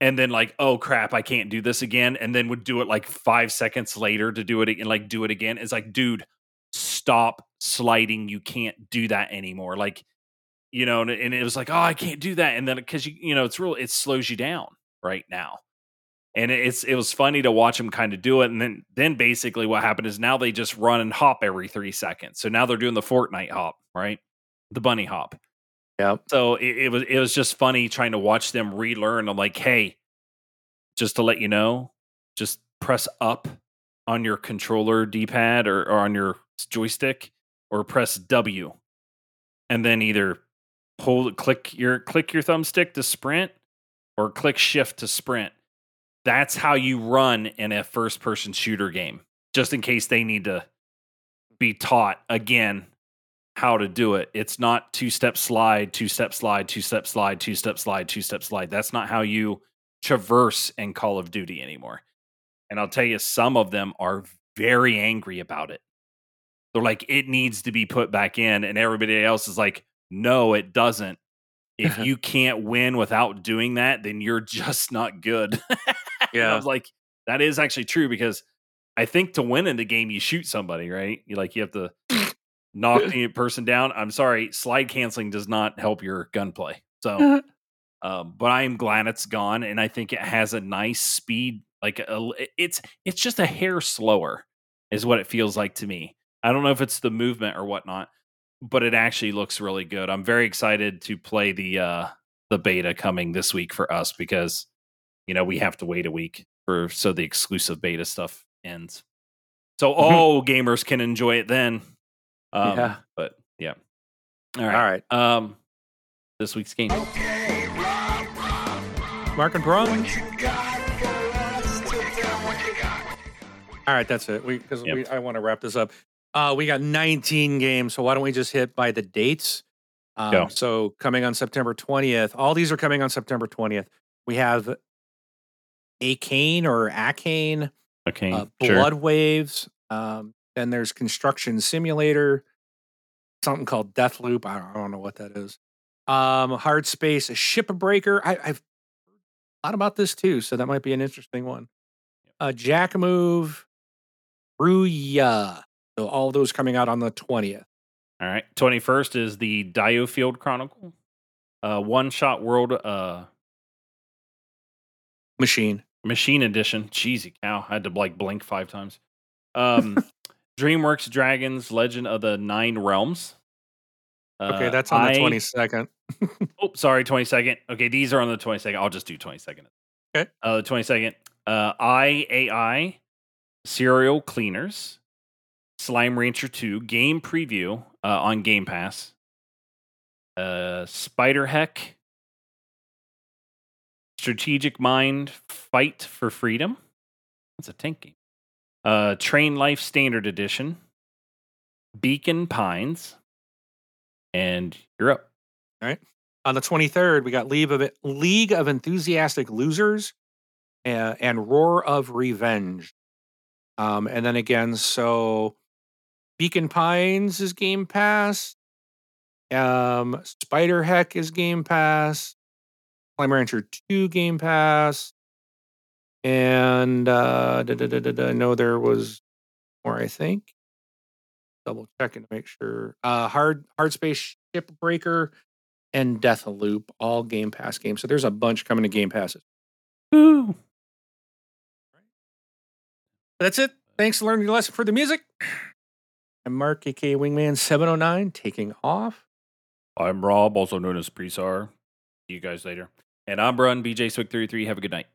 and then like oh crap i can't do this again and then would do it like five seconds later to do it and like do it again it's like dude stop sliding you can't do that anymore like you know and, and it was like oh i can't do that and then because you you know it's real it slows you down right now and it's it was funny to watch them kind of do it and then then basically what happened is now they just run and hop every three seconds so now they're doing the fortnite hop right the bunny hop. Yeah so it, it was it was just funny trying to watch them relearn i'm like hey just to let you know just press up on your controller d-pad or, or on your joystick or press W and then either hold click your click your thumbstick to sprint or click shift to sprint. That's how you run in a first person shooter game. Just in case they need to be taught again how to do it. It's not two step slide, two step slide, two step slide, two step slide, two step slide. That's not how you traverse in Call of Duty anymore. And I'll tell you, some of them are very angry about it. They're like, it needs to be put back in. And everybody else is like, no, it doesn't. if you can't win without doing that, then you're just not good. yeah. I was like, that is actually true because I think to win in the game, you shoot somebody, right? You like you have to knock the person down. I'm sorry, slide canceling does not help your gunplay. So, um, but I am glad it's gone, and I think it has a nice speed. Like a, it's it's just a hair slower, is what it feels like to me. I don't know if it's the movement or whatnot, but it actually looks really good. I'm very excited to play the uh the beta coming this week for us because you know we have to wait a week for so the exclusive beta stuff ends. So mm-hmm. all gamers can enjoy it then. Um, yeah. But yeah. All right. All right. Um, this week's game. Okay, Mark and Perron. All right, that's it. We because yep. I want to wrap this up. Uh, we got 19 games, so why don't we just hit by the dates? Um. So coming on September 20th, all these are coming on September 20th. We have Acane or Acane, Acane, uh, Blood sure. Waves. Um, then there's Construction Simulator, something called Deathloop. I don't, I don't know what that is. Um, Hard Space, Shipbreaker. I, I've thought about this too, so that might be an interesting one. Uh, Jack Move, Ruya. So all those coming out on the 20th. All right. 21st is the Diofield Chronicle. Uh, one shot world uh machine. Machine edition. Cheesy cow. I had to like blink five times. Um DreamWorks Dragons Legend of the Nine Realms. Uh, okay, that's on the twenty second. oh, sorry, twenty second. Okay, these are on the twenty second. I'll just do twenty second. Okay. Uh, the twenty second. Uh, IAI Serial Cleaners, Slime Rancher Two game preview uh, on Game Pass. Uh, Spider Heck, Strategic Mind, Fight for Freedom. That's a tank game. Uh, Train Life Standard Edition, Beacon Pines, and you're up. All right. On the 23rd, we got League of, League of Enthusiastic Losers and, and Roar of Revenge. Um, and then again, so Beacon Pines is Game Pass. Um, Spider Heck is Game Pass. Slime Rancher 2 Game Pass. And uh, da, da, da, I know there was more, I think. Double checking to make sure. Uh, hard Hard Space Shipbreaker and Deathloop, all Game Pass games. So there's a bunch coming to Game Passes. Ooh. That's it. Thanks for learning your lesson for the music. I'm Mark, aka Wingman 709, taking off. I'm Rob, also known as Presar. See you guys later. And I'm Brun, BJ Swick 33. Have a good night.